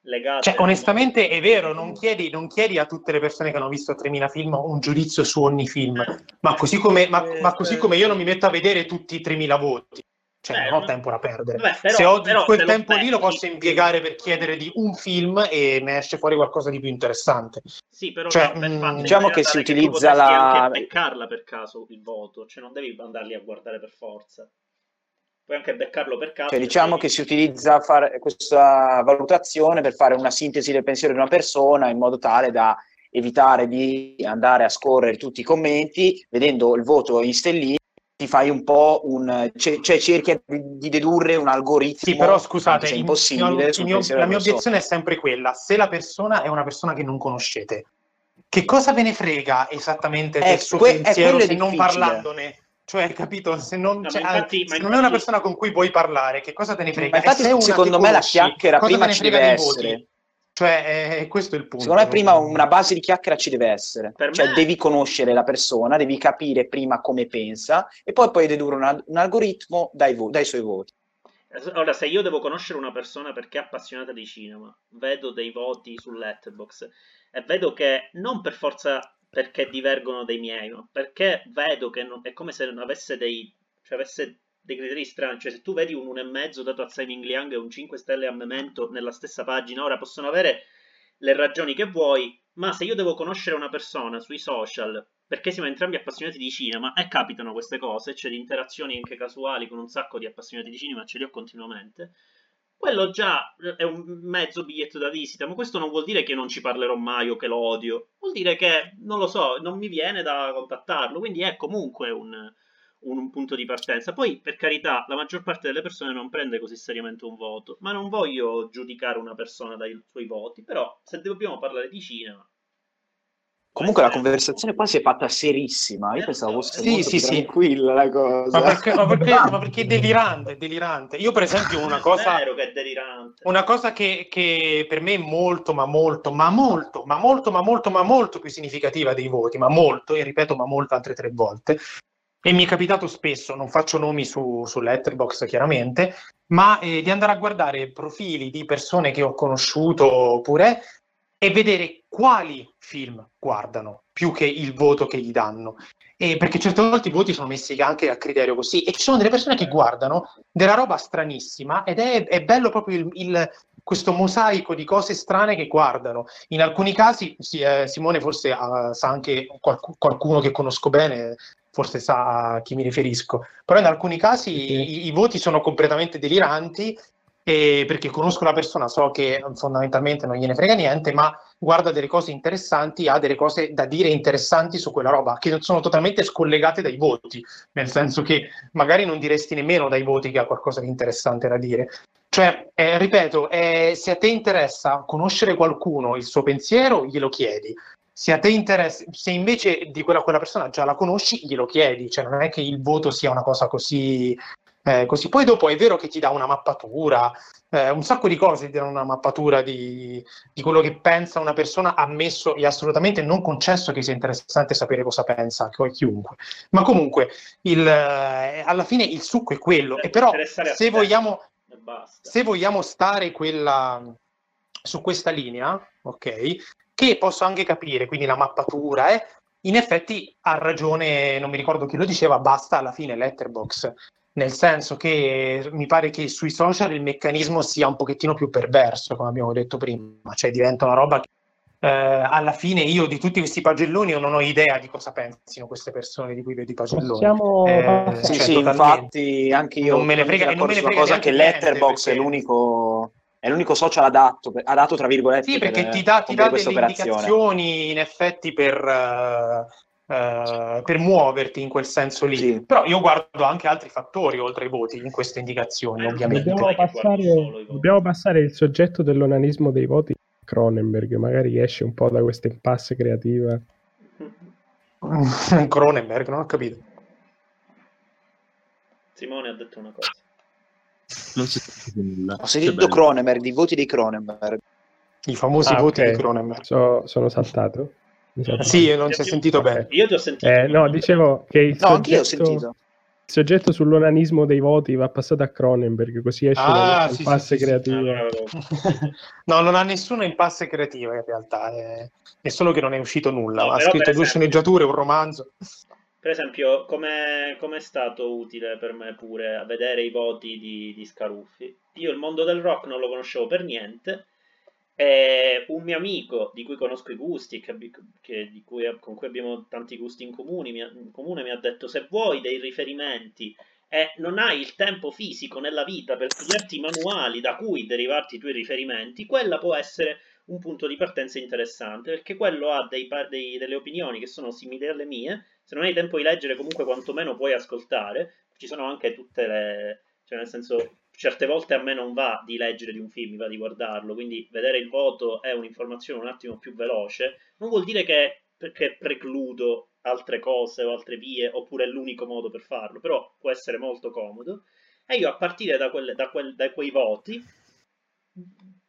legate. Cioè, onestamente è vero, non chiedi, non chiedi a tutte le persone che hanno visto 3000 film un giudizio su ogni film, ma così come, ma, Eh, ma così eh. come io non mi metto a vedere tutti i 3000 voti. Cioè, Eh, non ho tempo da perdere. vabbè, però- se ho però quel se lo tempo lì lo posso impiegare per chiedere di un film e ne esce fuori qualcosa di più interessante. Sì, però Cioè, no, per mm, diciamo che si utilizza potresti la- anche beccarla per caso il voto, cioè non devi andarli a guardare per forza. Puoi anche beccarlo per caso. Cioè, diciamo poi- che si utilizza fare questa valutazione per fare una sintesi del pensiero di una persona in modo tale da evitare di andare a scorrere tutti i commenti, vedendo il voto in stellini, ti fai un po' un... cioè, cioè cerchi di, dedurre un algoritmo, Sì, però scusate, è il- impossibile, il mio- la mia obiezione è sempre quella: se la persona è una persona che non conoscete, che cosa ve ne frega esattamente Eh, del suo que- è pensiero quello se non parlandone? Cioè, capito? Se non, No, ma infatti- se ma non è una persona con cui puoi parlare, che cosa te ne frega? Ma infatti, se secondo me, la conosci, chiacchiera cosa prima ci deve essere. Cioè, è, questo è il punto. Secondo me prima una base di chiacchiera ci deve essere, Per cioè me- devi conoscere la persona, devi capire prima come pensa e poi puoi dedurre una- un algoritmo dai, vo- dai suoi voti. Ora, se io devo conoscere una persona perché è appassionata di cinema, vedo dei voti su Letterboxd e vedo che non per forza perché divergono dai miei, ma perché vedo che non- è come se non avesse dei, cioè avesse dei criteri strani. Cioè, se tu vedi un 1,5 dato a Simon Liang e un 5 stelle a Memento nella stessa pagina, ora possono avere le ragioni che vuoi, ma se io devo conoscere una persona sui social perché siamo entrambi appassionati di cinema e capitano queste cose, c'è di interazioni anche casuali con un sacco di appassionati di cinema, ce li ho continuamente. Quello già è un mezzo biglietto da visita, ma questo non vuol dire che non ci parlerò mai o che lo odio. Vuol dire che, non lo so, non mi viene da contattarlo, quindi è comunque un, un- un punto di partenza. Poi, per carità, la maggior parte delle persone non prende così seriamente un voto, ma non voglio giudicare una persona dai suoi voti, però se dobbiamo parlare di cinema... Comunque la conversazione qua si è fatta serissima, io pensavo fosse Sì, molto sì, sì. tranquilla la cosa. Ma perché, ma perché- ma perché è delirante, è delirante. Io, per esempio, una cosa. È vero che è delirante. Una cosa che, che per me è molto, ma molto, ma molto, ma molto, ma molto, ma molto più significativa dei voti, ma molto, e ripeto, ma molto altre tre volte, e mi è capitato spesso, non faccio nomi su, su Letterboxd chiaramente, ma eh, di andare a guardare profili di persone che ho conosciuto oppure e vedere quali film guardano più che il voto che gli danno. E perché certe volte i voti sono messi anche a criterio così, e ci sono delle persone che guardano della roba stranissima ed è, è bello proprio il, il- questo mosaico di cose strane che guardano. In alcuni casi, sì, eh, Simone forse ah, sa anche qualcu- qualcuno che conosco bene, forse sa a chi mi riferisco, però in alcuni casi i, i voti sono completamente deliranti e perché conosco la persona, so che fondamentalmente non gliene frega niente, ma guarda delle cose interessanti, ha delle cose da dire interessanti su quella roba, che sono totalmente scollegate dai voti, nel senso che magari non diresti nemmeno dai voti che ha qualcosa di interessante da dire. Cioè, eh, ripeto, eh, se a te interessa conoscere qualcuno, il suo pensiero, glielo chiedi. Se a te interessa, se invece di quella, quella persona già la conosci, glielo chiedi. Cioè, non è che il voto sia una cosa così eh, così. Poi dopo è vero che ti dà una mappatura, eh, un sacco di cose ti danno una mappatura di, di, quello che pensa una persona, ammesso e assolutamente non concesso che sia interessante sapere cosa pensa chiunque. Ma comunque, il, eh, alla fine il succo è quello. E però se vogliamo, se vogliamo stare quella, su questa linea, ok, che posso anche capire, quindi la mappatura, eh, in effetti ha ragione, non mi ricordo chi lo diceva, basta alla fine Letterbox nel senso che mi pare che sui social il meccanismo sia un pochettino più perverso, come abbiamo detto prima, cioè diventa una roba che eh, alla fine io di tutti questi pagelloni non ho idea di cosa pensino queste persone di cui vedo i pagelloni. Possiamo... Eh, sì, cioè, sì infatti anche io non me ne frega, non me ne frega cosa che Letterbox perché... è l'unico è l'unico social adatto, adatto tra virgolette. Sì, perché per, ti dà, ti dà delle operazione. indicazioni in effetti per, uh, eh, per muoverti in quel senso lì. Sì. Però io guardo anche altri fattori oltre ai voti in queste indicazioni, eh, ovviamente. Dobbiamo passare, dobbiamo passare, il soggetto dell'onanismo dei voti a Cronenberg, magari esce un po' da questa impasse creativa. Cronenberg, non ho capito. Simone ha detto una cosa. Non si nulla. Ho sentito Cronenberg, i voti di Cronenberg. I famosi ah, voti okay. di Cronenberg. So, sono saltato. Sì, non si è sentito bene. Io ti ho sentito. Eh, no, dicevo che il no, soggetto, ho sentito. Il soggetto sull'onanismo dei voti va passato a Cronenberg, così esce ah, sì, impasse sì, creativa. Sì, no, non ha nessuno impasse creativa in realtà, è, è solo che non è uscito nulla. No, ha scritto due esempio, sceneggiature, un romanzo. Per esempio, come è stato utile per me pure a vedere i voti di, di Scaruffi? Io il mondo del rock non lo conoscevo per niente e un mio amico di cui conosco i gusti, che, che cui, con cui abbiamo tanti gusti in, comuni, mi in comune, mi ha detto se vuoi dei riferimenti e non hai il tempo fisico nella vita per studiarti i manuali da cui derivarti i tuoi riferimenti, quella può essere un punto di partenza interessante, perché quello ha dei, dei, delle opinioni che sono simili alle mie, se non hai tempo di leggere comunque quantomeno puoi ascoltare, ci sono anche tutte le... cioè nel senso certe volte a me non va di leggere di un film, mi va di guardarlo, quindi vedere il voto è un'informazione un attimo più veloce, non vuol dire che, che precludo altre cose o altre vie, oppure è l'unico modo per farlo, però può essere molto comodo. E io a partire da, quelle, da, quel, da quei voti,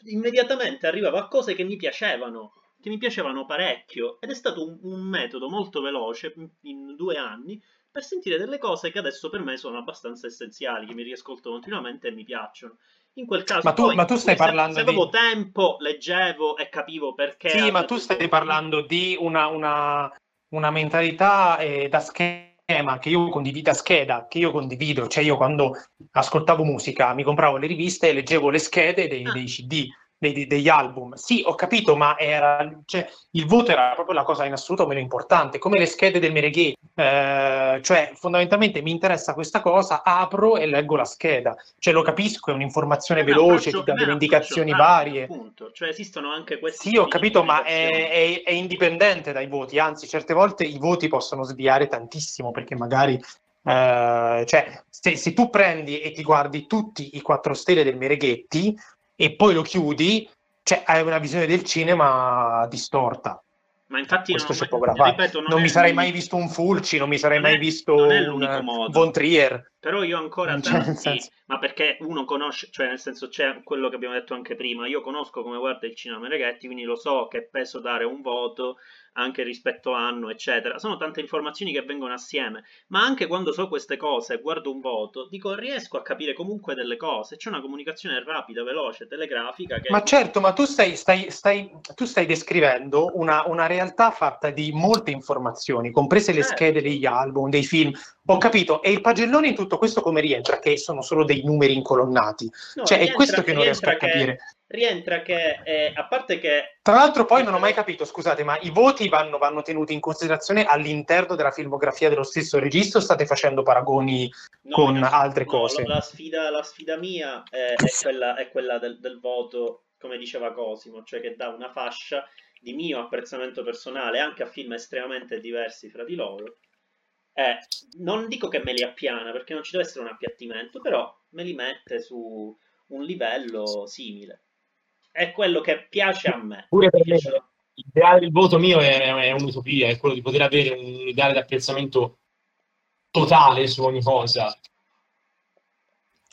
immediatamente arrivavo a cose che mi piacevano, che mi piacevano parecchio, ed è stato un, un metodo molto veloce, in due anni, per sentire delle cose che adesso per me sono abbastanza essenziali, che mi riascolto continuamente e mi piacciono. In quel caso, ma tu, poi, ma tu stai parlando se, di... avevo tempo, leggevo e capivo perché. Sì, ma tu stai parlando di una, una, una mentalità eh, da schema che io condivido, da scheda che io condivido. Cioè, io quando ascoltavo musica mi compravo le riviste e leggevo le schede dei, ah. dei CD dei, degli album. Sì, ho capito, ma era, cioè, il voto era proprio la cosa in assoluto meno importante, come le schede del Mereghe. Eh, cioè, fondamentalmente mi interessa questa cosa, apro e leggo la scheda. Cioè, lo capisco, è un'informazione veloce, ti dà delle indicazioni varie. Appunto. Cioè, esistono anche questi... Sì, ho capito, ma è, è, è indipendente dai voti, anzi, certe volte i voti possono sviare tantissimo, perché magari Uh, cioè, se, se, tu prendi e ti guardi tutti i quattro stelle del Mereghetti, e poi lo chiudi, cioè hai una visione del cinema distorta. Ma infatti Questo non, ripeto, non, non mi sarei mai visto un Fulci, non mi sarei non mai è, visto un. Von Trier. Però io ancora tanti, ma perché uno conosce, cioè nel senso c'è quello che abbiamo detto anche prima, io conosco come guarda il cinema Mereghetti, quindi lo so che peso dare un voto anche rispetto a anno, eccetera. Sono tante informazioni che vengono assieme, ma anche quando so queste cose e guardo un voto, dico riesco a capire comunque delle cose. C'è una comunicazione rapida, veloce, telegrafica. Che... Ma certo, ma tu stai, stai, stai, tu stai descrivendo una, una, realtà fatta di molte informazioni, comprese le certo. schede degli album, dei film. Ho capito, e il pagellone in tutto questo come rientra? Che sono solo dei numeri incolonnati. No, cioè, è questo che non riesco a capire. Che rientra che, eh, a parte che... Tra l'altro poi non ho mai capito, scusate, ma i voti vanno, vanno tenuti in considerazione all'interno della filmografia dello stesso regista o state facendo paragoni no, con no, altre cose? La, sfida, la sfida mia è, è quella, è quella del, del, voto, come diceva Cosimo, cioè che dà una fascia di mio apprezzamento personale anche a film estremamente diversi fra di loro, eh, non dico che me li appiana perché non ci deve essere un appiattimento, però me li mette su un livello simile. È quello che piace a me. Pure per me, l'ideale del voto mio è, è un'utopia, è quello di poter avere un ideale di apprezzamento totale su ogni cosa.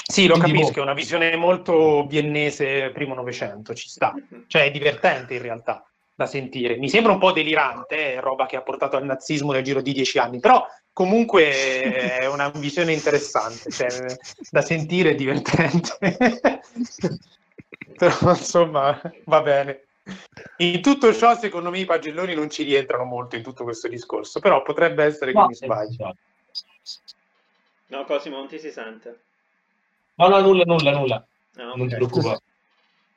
Sì, lo Quindi, capisco, boh. è una visione molto viennese primo Novecento, ci sta. Cioè è divertente in realtà da sentire. Mi sembra un po' delirante, è roba che ha portato al nazismo nel giro di dieci anni, però comunque è una visione interessante, cioè, da sentire è divertente. però insomma, va bene. In tutto ciò, secondo me, i pagelloni non ci rientrano molto in tutto questo discorso, però potrebbe essere che No, mi sbaglio. No, Cosimo, non ti si sente. No, no, nulla, nulla, nulla. Ah, Non ti ok. preoccupare.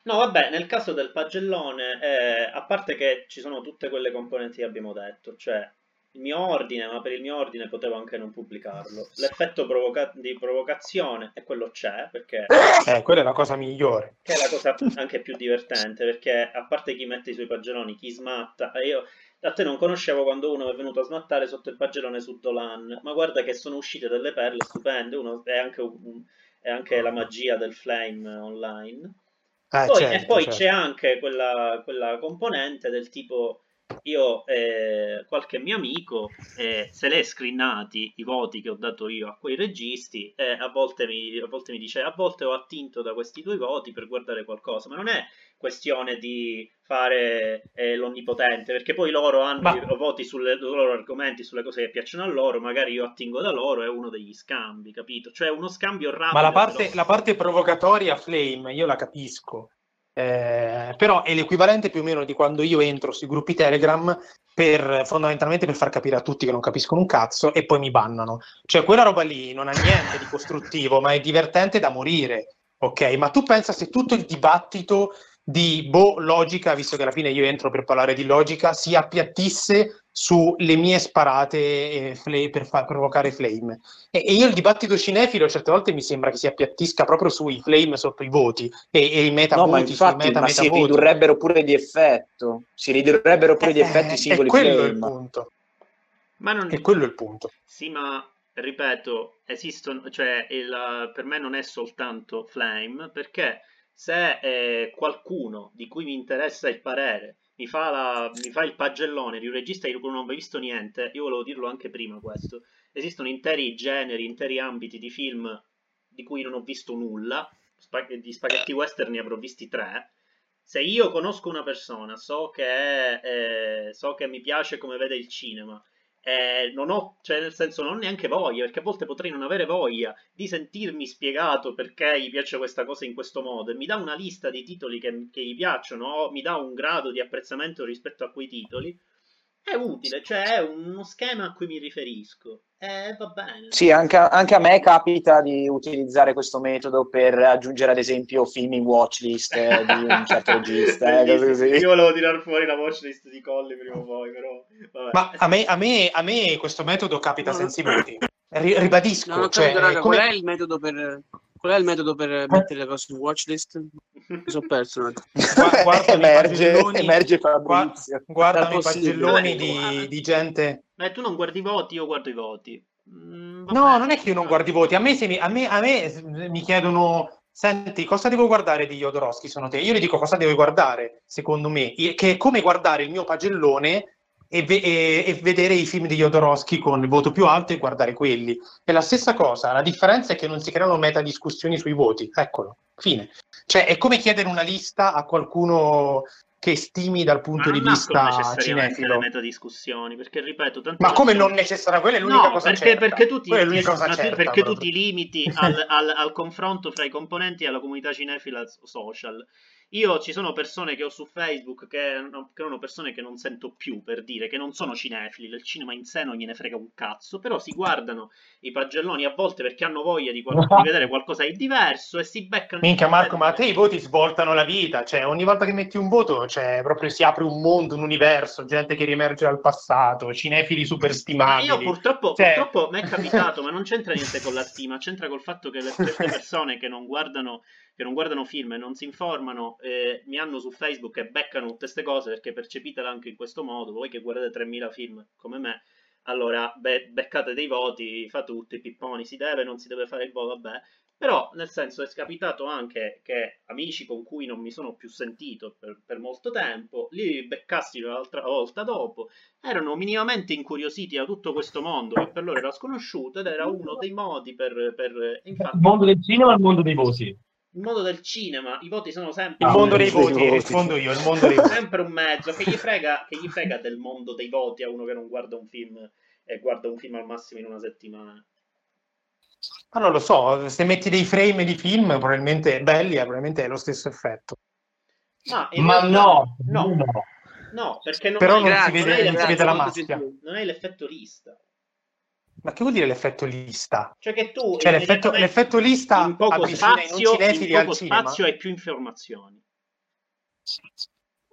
No, vabbè, nel caso del pagellone, eh, a parte che ci sono tutte quelle componenti che abbiamo detto, cioè il mio ordine, ma per il mio ordine potevo anche non pubblicarlo. L'effetto provoca- di provocazione, e quello c'è, perché Eh, quella è la cosa migliore. che è la cosa anche più divertente, perché a parte chi mette i suoi pagelloni, chi smatta, e io a te non conoscevo quando uno è venuto a smattare sotto il pagellone su Dolan, ma guarda che sono uscite delle perle stupende, uno è anche, un- è anche la magia del flame online. Eh, Poi- certo, e poi certo. c'è anche quella, quella componente del tipo io eh, qualche mio amico eh, se l'è screenati i voti che ho dato io a quei registi e a volte mi, a volte mi dice a volte ho attinto da questi due voti per guardare qualcosa. Ma non è questione di fare eh, l'onnipotente perché poi loro hanno Ma- i voti sui loro argomenti sulle cose che piacciono a loro magari io attingo da loro è uno degli scambi capito? Cioè uno scambio rapido Ma la parte, però- la parte provocatoria Flame, io la capisco, Eh, però è l'equivalente più o meno di quando io entro sui gruppi Telegram per, fondamentalmente per far capire a tutti che non capiscono un cazzo e poi mi bannano. Cioè quella roba lì non ha niente di costruttivo, ma è divertente da morire, ok? Ma tu pensa se tutto il dibattito di boh, logica, visto che alla fine io entro per parlare di logica, si appiattisse sulle mie sparate eh, fle- per far provocare flame. E, e io il dibattito cinefilo certe volte mi sembra che si appiattisca proprio sui flame sotto i voti e, e i meta No, ma voti, infatti, sui meta, ma meta si voti. ridurrebbero pure di effetto. Si ridurrebbero pure di Eh, effetti eh, singoli E quello è il flame. punto. ma non, E quello è il punto. Sì, ma ripeto, esistono, cioè il- per me non è soltanto Flame, perché se eh, qualcuno di cui mi interessa il parere mi fa, la- mi fa il pagellone di un regista di cui non ho mai visto niente, io volevo dirlo anche prima questo, esistono interi generi, interi ambiti di film di cui non ho visto nulla, di spaghetti western ne avrò visti tre, se io conosco una persona, so che, è, eh, so che mi piace come vede il cinema, eh, non ho, cioè nel senso non ho neanche voglia, perché a volte potrei non avere voglia di sentirmi spiegato perché gli piace questa cosa in questo modo. E mi dà una lista di titoli che, che gli piacciono o mi dà un grado di apprezzamento rispetto a quei titoli, è utile, cioè è uno schema a cui mi riferisco e va bene. Sì, anche, anche a me capita di utilizzare questo metodo per aggiungere ad esempio film in watchlist eh, di un certo regista. eh. Io volevo tirare fuori la watchlist di Colli prima o poi, però vabbè. Ma a me, a me- a me questo metodo capita No, voti. Ri- ribadisco, Non ho cioè, raga, come- qual è il metodo per, qual è il metodo per mettere le cose in watchlist? Mi sono perso un attimo. Gua- guardano i emerge, pagelloni- emerge Fabrizio. guardano i pagelloni di, di gente. Beh, tu non guardi i voti, io guardo i voti. Mm, No, non è che io non guardi i voti. A me, se mi, a me, a me mi chiedono: Senti, cosa devo guardare di Jodorowsky? Sono te. Io gli dico cosa devo guardare, secondo me, che è come guardare il mio pagellone e, ve- e- e vedere i film di Jodorowsky con il voto più alto e guardare quelli. È la stessa cosa. La differenza è che non si creano meta discussioni sui voti. Eccolo, fine. Cioè, è come chiedere una lista a qualcuno che stimi dal punto di vista cinefilo. le metadiscussione, perché ripeto, Ma come non necessaria? Quella è l'unica no, cosa perché, certa. perché tu ti, certa, perché tu ti limiti al, al- al confronto fra i componenti e alla comunità cinefila social. Io ci sono persone che ho su Facebook che, no- che sono persone che non sento più per dire che non sono cinefili, del cinema in sé non gliene frega un cazzo, però si guardano i pagelloni a volte perché hanno voglia di, qual- di vedere qualcosa di diverso e si beccano. Minchia Marco, ma a te i voti svoltano la vita, cioè ogni volta che metti un voto cioè, proprio si apre un mondo, un universo, gente che riemerge dal passato, cinefili Ma superstimabili. io purtroppo, Cioè- purtroppo mi è capitato, ma non c'entra niente con la stima, c'entra col fatto che le certe persone che non guardano, che non guardano film e non si informano eh, mi hanno su Facebook e beccano tutte queste cose perché percepitela anche in questo modo, voi che guardate 3000 film come me, allora be- beccate dei voti, fate tutti i pipponi, si deve, non si deve fare il voto, vabbè, però, nel senso, è capitato anche che amici con cui non mi sono più sentito per, per molto tempo, li beccassi l'altra volta dopo, erano minimamente incuriositi da tutto questo mondo che per loro era sconosciuto ed era uno dei modi per... per infatti, Il mondo del cinema o il mondo dei voti? Il mondo del cinema, i voti sono sempre... Il Ah, mondo dei voti, rispondo io, il mondo dei voti. sempre un mezzo che gli, frega, che gli frega del mondo dei voti a uno che non guarda un film e guarda un film al massimo in una settimana. Ma non lo so, se metti dei frame di film probabilmente belli, probabilmente è lo stesso effetto. Ma, Ma realtà- no, no, no. no, perché non Però hai, non si vede- l'effetto- non si vede la gentile. non hai l'effetto lista. Ma che vuol dire l'effetto lista? Cioè che tu Cioè l'effetto, l'effetto lista in poco spazio, in poco spazio hai più informazioni.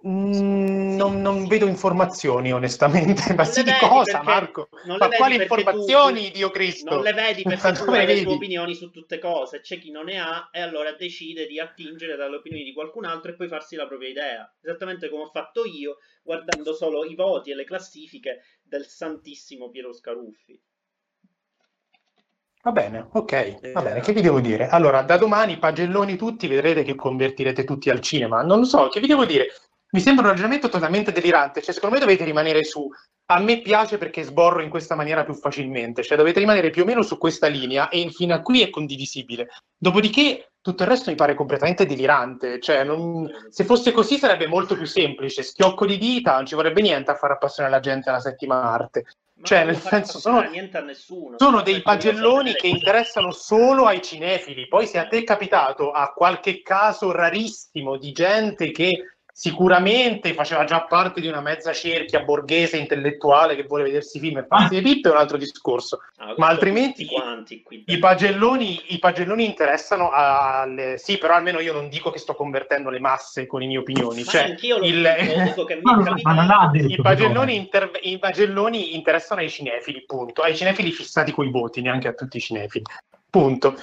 Mm, non, non vedo informazioni onestamente, ma Non sì di cosa perché- Marco? Ma quali informazioni, tu- Dio Cristo? Non le vedi perché tu hai le tue opinioni su tutte cose, c'è chi non ne ha e allora decide di attingere dalle opinioni di qualcun altro e poi farsi la propria idea. Esattamente come ho fatto io, guardando solo i voti e le classifiche del santissimo Piero Scaruffi. Va bene, ok, va bene, che vi devo dire? Allora, da domani, pagelloni tutti, vedrete che convertirete tutti al cinema. Non lo so, che vi devo dire? Mi sembra un ragionamento totalmente delirante, cioè secondo me dovete rimanere su... A me piace perché sborro in questa maniera più facilmente, cioè dovete rimanere più o meno su questa linea e fino a qui è condivisibile. Dopodiché tutto il resto mi pare completamente delirante, cioè non- se fosse così sarebbe molto più semplice, schiocco di dita, non ci vorrebbe niente a far appassionare la gente alla settima arte. Cioè, nel senso, sono- niente a nessuno. Sono Perché dei pagelloni che interessano solo ai cinefili. Poi, se a te è capitato a qualche caso rarissimo di gente che sicuramente faceva già parte di una mezza cerchia borghese intellettuale che vuole vedersi film e farsi le pippe, è un altro discorso. Ah, Ma altrimenti quanti I pagelloni, i pagelloni interessano alle... Sì, però almeno io non dico che sto convertendo le masse con le mie opinioni. Ma Cioè, il- dico, dico non ha detto i pagelloni, no. inter- i pagelloni interessano ai cinefili, punto. Ai cinefili fissati coi voti, neanche a tutti i cinefili, punto.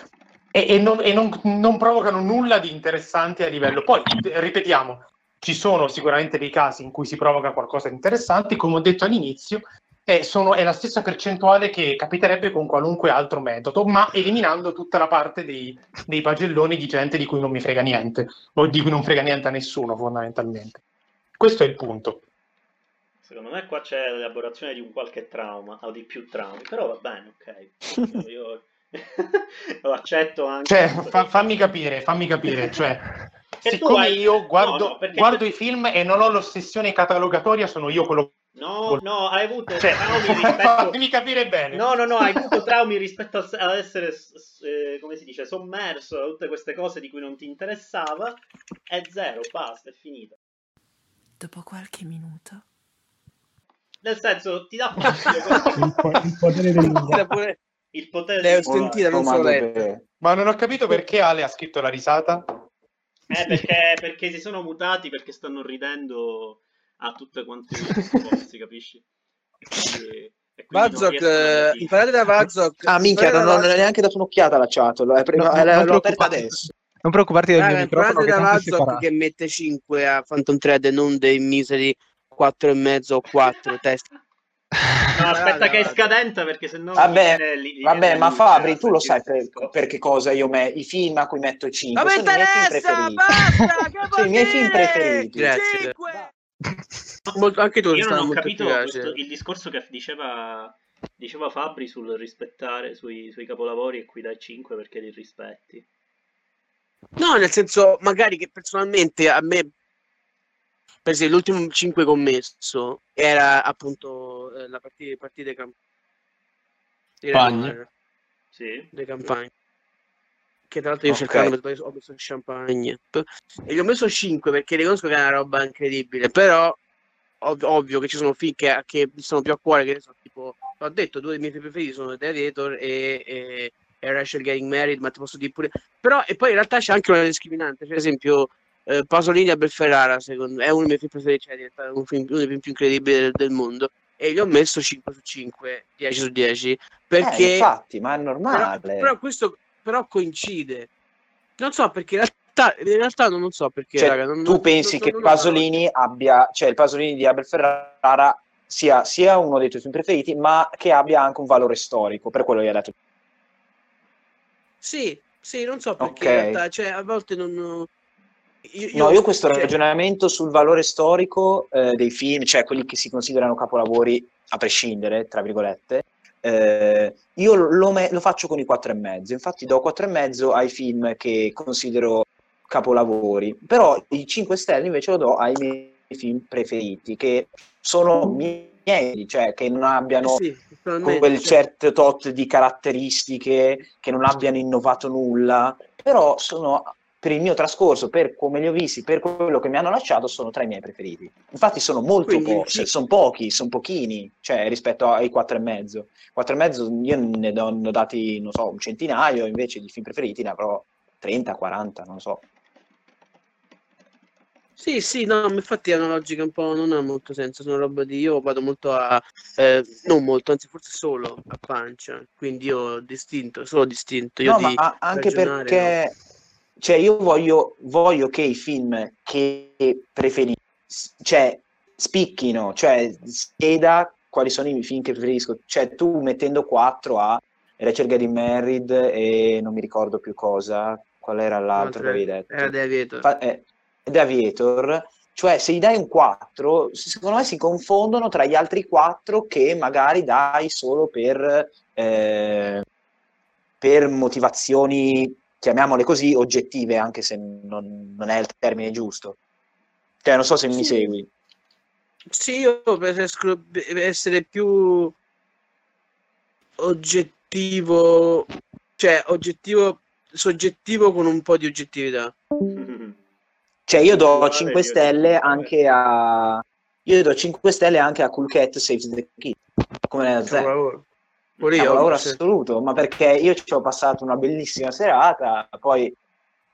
E, e non, e non- non provocano nulla di interessante a livello. Poi, eh, ripetiamo, ci sono sicuramente dei casi in cui si provoca qualcosa di interessante, come ho detto all'inizio, e sono- è la stessa percentuale che capiterebbe con qualunque altro metodo, ma eliminando tutta la parte dei, dei pagelloni di gente di cui non mi frega niente, o di cui non frega niente a nessuno, fondamentalmente. Questo è il punto. Secondo me qua c'è l'elaborazione di un qualche trauma, o di più traumi, però va bene, ok. Io lo accetto anche. Cioè, fa- fammi capire, fammi capire, cioè, siccome hai- io guardo, no, no, perché- guardo i film e non ho l'ossessione catalogatoria, sono io quello... No, no, hai avuto Cioè, traumi rispetto... fammi capire bene. No, no, no, hai avuto traumi rispetto a- ad essere, eh, come si dice, sommerso da tutte queste cose di cui non ti interessava. È zero, basta, è finita. Dopo qualche minuto. Nel senso, ti dà fastidio Il, po- il potere del Era pure- il potere sentita, non letta. Ma non ho capito perché Ale ha scritto la risata. Eh, perché, perché si sono mutati, perché stanno ridendo a tutte quante le cose, capisci? E non imparate da Vazok. Ah, minchia, non Imparate ho da neanche dato un'occhiata alla chat, l'ho, l'ho No, non aperta preoccuparti. adesso. Non preoccuparti del Raga, mio microfono imparate che da separato. che mette 5 a Phantom Thread e non dei miseri 4 e mezzo o 4 test. No, aspetta che è scadente perché sennò... Vabbè, viene lì- Vabbè, ma Fabri, tu lo sai per, per che cosa io me i film a cui metto 5 Ma mi sono i miei film interessa, preferiti. basta, che Sono i miei film preferiti. Grazie. Cinque! Molto- anche tu Io non ho capito questo- il discorso che diceva, diceva Fabri sul rispettare sui, sui capolavori e qui dai 5 perché li rispetti. No, nel senso, magari che personalmente a me, per esempio, l'ultimo 5 commesso era appunto eh, la partita, partita dei camp- Campagne. Sì? dei campagne. Che tra l'altro io Ok. cercando ho messo champagne e gli ho messo 5 perché riconosco che è una roba incredibile, però ov- ovvio che ci sono film che, che mi sono più a cuore, che ne so, tipo, ho detto, due dei miei film preferiti sono The Aviator e, e, e Rachel Getting Married, ma ti posso dire pure... Però, e poi in realtà c'è anche una discriminante, per esempio, eh, Pasolini a Belferrara, secondo me, è uno dei miei film preferiti, cioè è un film- uno dei film più incredibili del, del mondo, e gli ho messo 5 su 5, 10 su 10, perché... Eh, infatti, ma è Però, normale. però questo però coincide. Non so perché in realtà in realtà non so perché, Cioè, raga, non- tu non- pensi non- che Pasolini abbia, cioè il Pasolini di Abel Ferrara sia, sia uno dei tuoi film preferiti, ma che abbia anche un valore storico, per quello che hai detto. Sì, sì, non so perché Ok. in realtà, cioè a volte non... Io, No, io questo cioè, ragionamento sul valore storico eh, dei film, cioè quelli che si considerano capolavori a prescindere, tra virgolette, eh, io lo, me- lo faccio con i quattro e mezzo. Infatti do quattro e mezzo ai film che considero capolavori, però i 5 stelle invece lo do ai miei film preferiti, che sono miei, cioè che non abbiano sì, totalmente, quel certo tot di caratteristiche, che non abbiano innovato nulla, però sono per il mio trascorso, per come li ho visti, per quello che mi hanno lasciato, sono tra i miei preferiti. Infatti sono molto Quindi, po- sì. sono pochi, sono pochini, cioè rispetto ai quattro e mezzo. Quattro e mezzo io ne do, ne ho dati, non so, un centinaio, invece di film preferiti ne avrò 30, 40, non so. Sì, sì, no, infatti è una logica un po', non ha molto senso, sono roba di, io vado molto a, eh, non molto, anzi forse solo a pancia, quindi io distinto, solo distinto, io No, di ma anche perché cioè, io voglio, voglio che i film che preferisco, cioè, spicchino, cioè, spiega quali sono i film che preferisco. Cioè, tu mettendo 4 a Rachel Getting Married e non mi ricordo più cosa, qual era l'altro che avevi detto? era The Aviator. Fa- eh, The Aviator, cioè se gli dai un 4, secondo me si confondono tra gli altri 4 che magari dai solo per, eh, per motivazioni, chiamiamole così, oggettive, anche se non, non è il termine giusto. Cioè, non so se mi Sì. segui. Sì, io preferisco essere più oggettivo, cioè oggettivo, soggettivo con un po' di oggettività. Cioè, io do Vabbè, 5 io- stelle anche a... Io do 5 stelle anche a Cool Cat Saves the Kid. Come nella. Pure io, Capolavoro sì. assoluto, ma perché io ci ho passato una bellissima serata, poi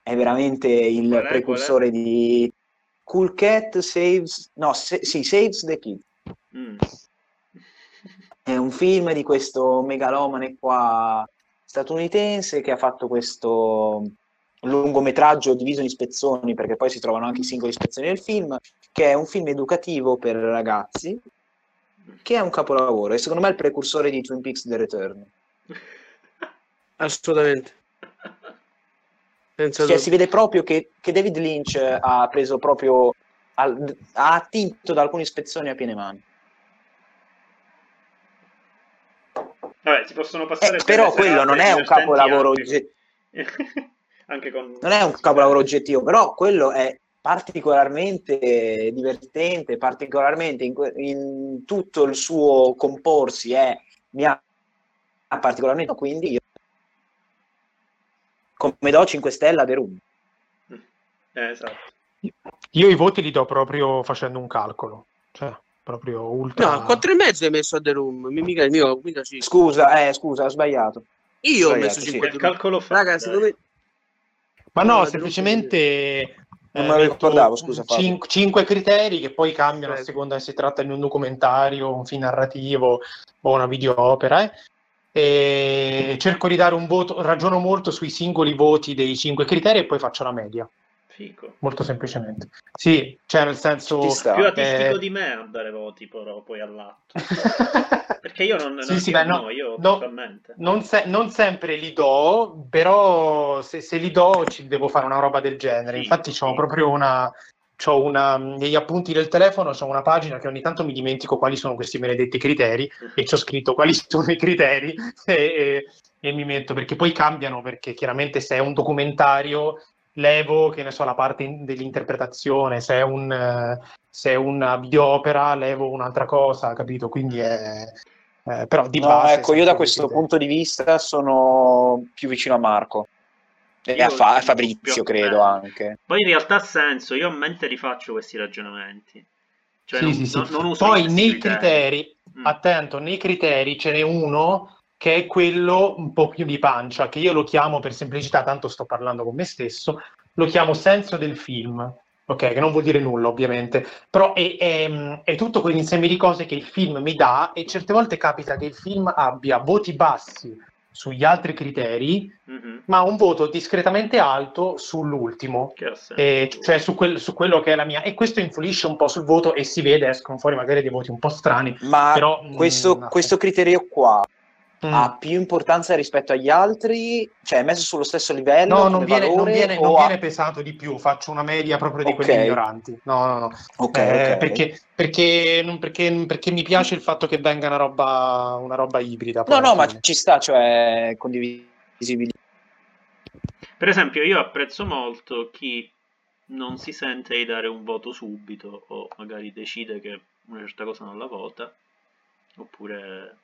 è veramente il Qual è, precursore di Cool Cat Saves, no, se- sì, Saves the Kid. Mm. È un film di questo megalomane qua statunitense che ha fatto questo lungometraggio diviso in spezzoni, perché poi si trovano anche i singoli spezzoni del film, che è un film educativo per ragazzi, che è un capolavoro, e secondo me è il precursore di Twin Peaks The Return. Assolutamente. Senza Cioè, dubbio. si vede proprio che, che David Lynch ha preso proprio, al- ha attinto da alcuni spezzoni a piene mani. Vabbè, si possono passare Eh, però quello non è un capolavoro anche oggettivo. con... non è un capolavoro oggettivo, però quello è particolarmente divertente, particolarmente in, in tutto il suo comporsi è, mi ha particolarmente, quindi io come do 5 stelle a The Room. Eh, esatto. Io i voti li do proprio facendo un calcolo, cioè proprio ultra. No, 4 e mezzo hai messo a The Room, mi- mica il mio, mica ci- Scusa, eh, scusa, ho sbagliato. Io ho Sbagliato, messo sì. 5 Che calcolo fa? Raga, secondo me Ma No, semplicemente Non eh, me lo metto ricordavo, scusa, Fabio. cin- cinque criteri che poi cambiano a Prego. seconda se si tratta di un documentario, un film narrativo o una videoopera. eh. E cerco di dare un voto, ragiono molto sui singoli voti dei cinque criteri e poi faccio la media, Fico. molto semplicemente. Sì, cioè nel senso... Più artistico eh, di me a dare voti però poi all'atto. Perché io non, Sì, non- sì, io beh, no, no, io no. Non, se- non sempre li do, però se, se li do ci devo fare una roba del genere. Sì, Infatti sì. c'ho proprio una, c'ho una, negli appunti del telefono c'ho una pagina che ogni tanto mi dimentico quali sono questi benedetti criteri e ci ho scritto quali sono i criteri e, e- e mi metto perché poi cambiano perché chiaramente se è un documentario levo, che ne so, la parte in- dell'interpretazione, se è, un, eh, se è una videopera levo un'altra cosa, capito? Quindi è... eh, però di No, base ecco, io da questo criteri. punto di vista sono più vicino a Marco. E Io a, Fa- a Fabrizio, credo eh. anche. Poi in realtà ha senso, io a mente rifaccio questi ragionamenti. Cioè Sì, non, sì, sì. non- non uso Poi nei criteri, Mm. attento, nei criteri ce n'è uno che è quello un po' più di pancia, che io lo chiamo per semplicità, tanto sto parlando con me stesso, lo chiamo senso del film, ok? Che non vuol dire nulla ovviamente, però è, è- è tutto quell'insieme di cose che il film mi dà e certe volte capita che il film abbia voti bassi sugli altri criteri, Mhm. ma un voto discretamente alto sull'ultimo. Che ha senso. E cioè su, quel- su quello che è la mia e questo influisce un po' sul voto e si vede escono fuori magari dei voti un po' strani Ma però mm, questo, no. questo criterio qua Mm. ha più importanza rispetto agli altri? Cioè è messo sullo stesso livello? no non viene, non valore, viene- o non ha- viene pesato di più faccio una media proprio di Ok. quelli ignoranti no no no Ok, Eh, ok. perché, perché, non- perché, perché mi piace il fatto che venga una roba, una roba ibrida No, no, ma ci sta, cioè condivisibile. Per esempio, io apprezzo molto chi non si sente di dare un voto subito o magari decide che una certa cosa non la vota, oppure...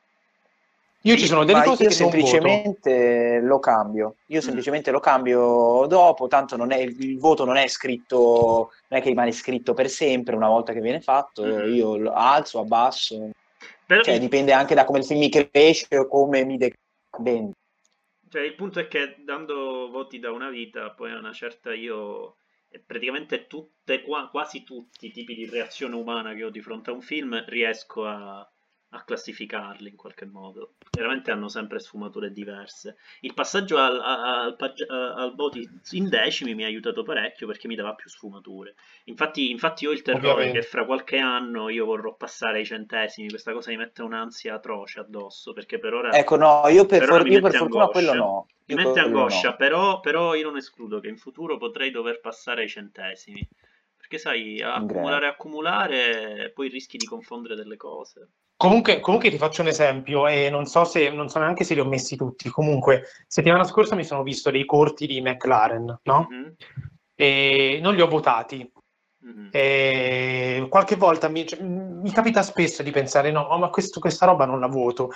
io ci sono delle Ma cose io che non voto semplicemente lo cambio. Io semplicemente lo cambio dopo, tanto non è, il voto non è scritto, non è che rimane scritto per sempre una volta che viene fatto, Mhm. io lo alzo, abbasso, Però cioè il, dipende anche da come il film mi cresce o come mi decade. cioè, il punto è che dando voti da una vita, poi a una certa io... e praticamente tutte, qua- quasi tutti i tipi di reazione umana che ho di fronte a un film riesco a, a classificarli in qualche modo. Veramente hanno sempre sfumature diverse. Il passaggio al, al, pag- al voti in decimi mi ha aiutato parecchio perché mi dava più sfumature. Infatti, infatti ho il terrore Ovviamente. che fra qualche anno io vorrò passare ai centesimi, questa cosa mi mette un'ansia atroce addosso perché per ora... Ecco, no, io per, Per for- io per mette fortuna angoscia. quello no. Mi Io mette angoscia, no. però, però io non escludo che in futuro potrei dover passare ai centesimi. Perché sai, accumulare, accumulare, poi rischi di confondere delle cose. Comunque, comunque ti faccio un esempio e non so se non so neanche se li ho messi tutti. Comunque, settimana scorsa mi sono visto dei corti di McLaren, no? Mhm, E non li ho votati. mhm. E qualche volta mi, cioè, mi capita spesso di pensare: no, ma questo- questa roba non la voto.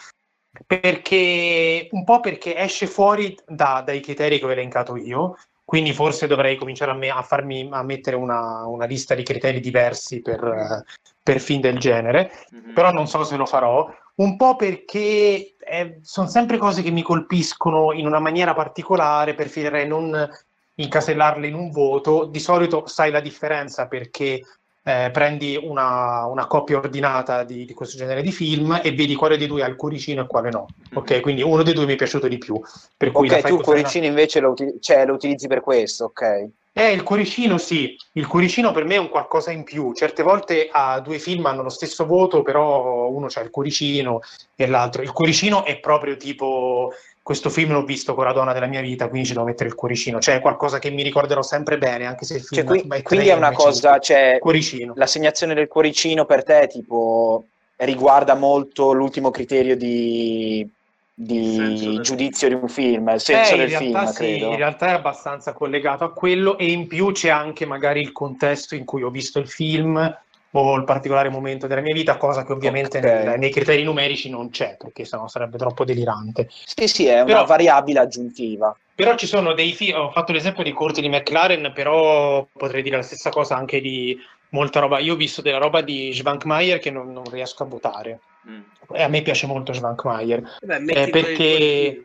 Perché un po' perché esce fuori da- dai criteri che ho elencato io, quindi forse dovrei cominciare a, me- a farmi a mettere una, una lista di criteri diversi per, per film del genere Mhm. però non so se lo farò. Un po' perché sono sempre cose che mi colpiscono in una maniera particolare, preferirei non incasellarle in un voto. Di solito sai la differenza perché eh, prendi una, una coppia ordinata di, di questo genere di film e vedi quale dei due ha il cuoricino e quale no. Ok, quindi uno dei due mi è piaciuto di più. Per cui Ok, tu il così una- cuoricino invece lo, uti- cioè, lo utilizzi per questo, ok. Eh, il cuoricino sì, il cuoricino per me è un qualcosa in più. Certe volte a due film hanno lo stesso voto, però uno c'ha il cuoricino e l'altro. Il cuoricino è proprio tipo questo film l'ho visto con la donna della mia vita, quindi ci devo mettere il cuoricino. Cioè è qualcosa che mi ricorderò sempre bene, anche se il Cioè, film qui- vai quindi è una cosa, cioè, cuoricino. l'assegnazione del cuoricino per te, tipo, riguarda molto l'ultimo criterio di, di del- giudizio di un film, il senso Eh, del realtà film, sì, credo. in realtà è abbastanza collegato a quello e in più c'è anche magari il contesto in cui ho visto il film o il particolare momento della mia vita, cosa che ovviamente Ok. nel- nei criteri numerici non c'è, perché sennò sarebbe troppo delirante. Sì, sì, è una Però- variabile aggiuntiva. Però ci sono dei film, ho fatto l'esempio dei corti di McLaren, però potrei dire la stessa cosa anche di molta roba. Io ho visto della roba di Schwankmeier che non, non riesco a votare. Mm. E a me piace molto Schwankmeier. Eh, quel perché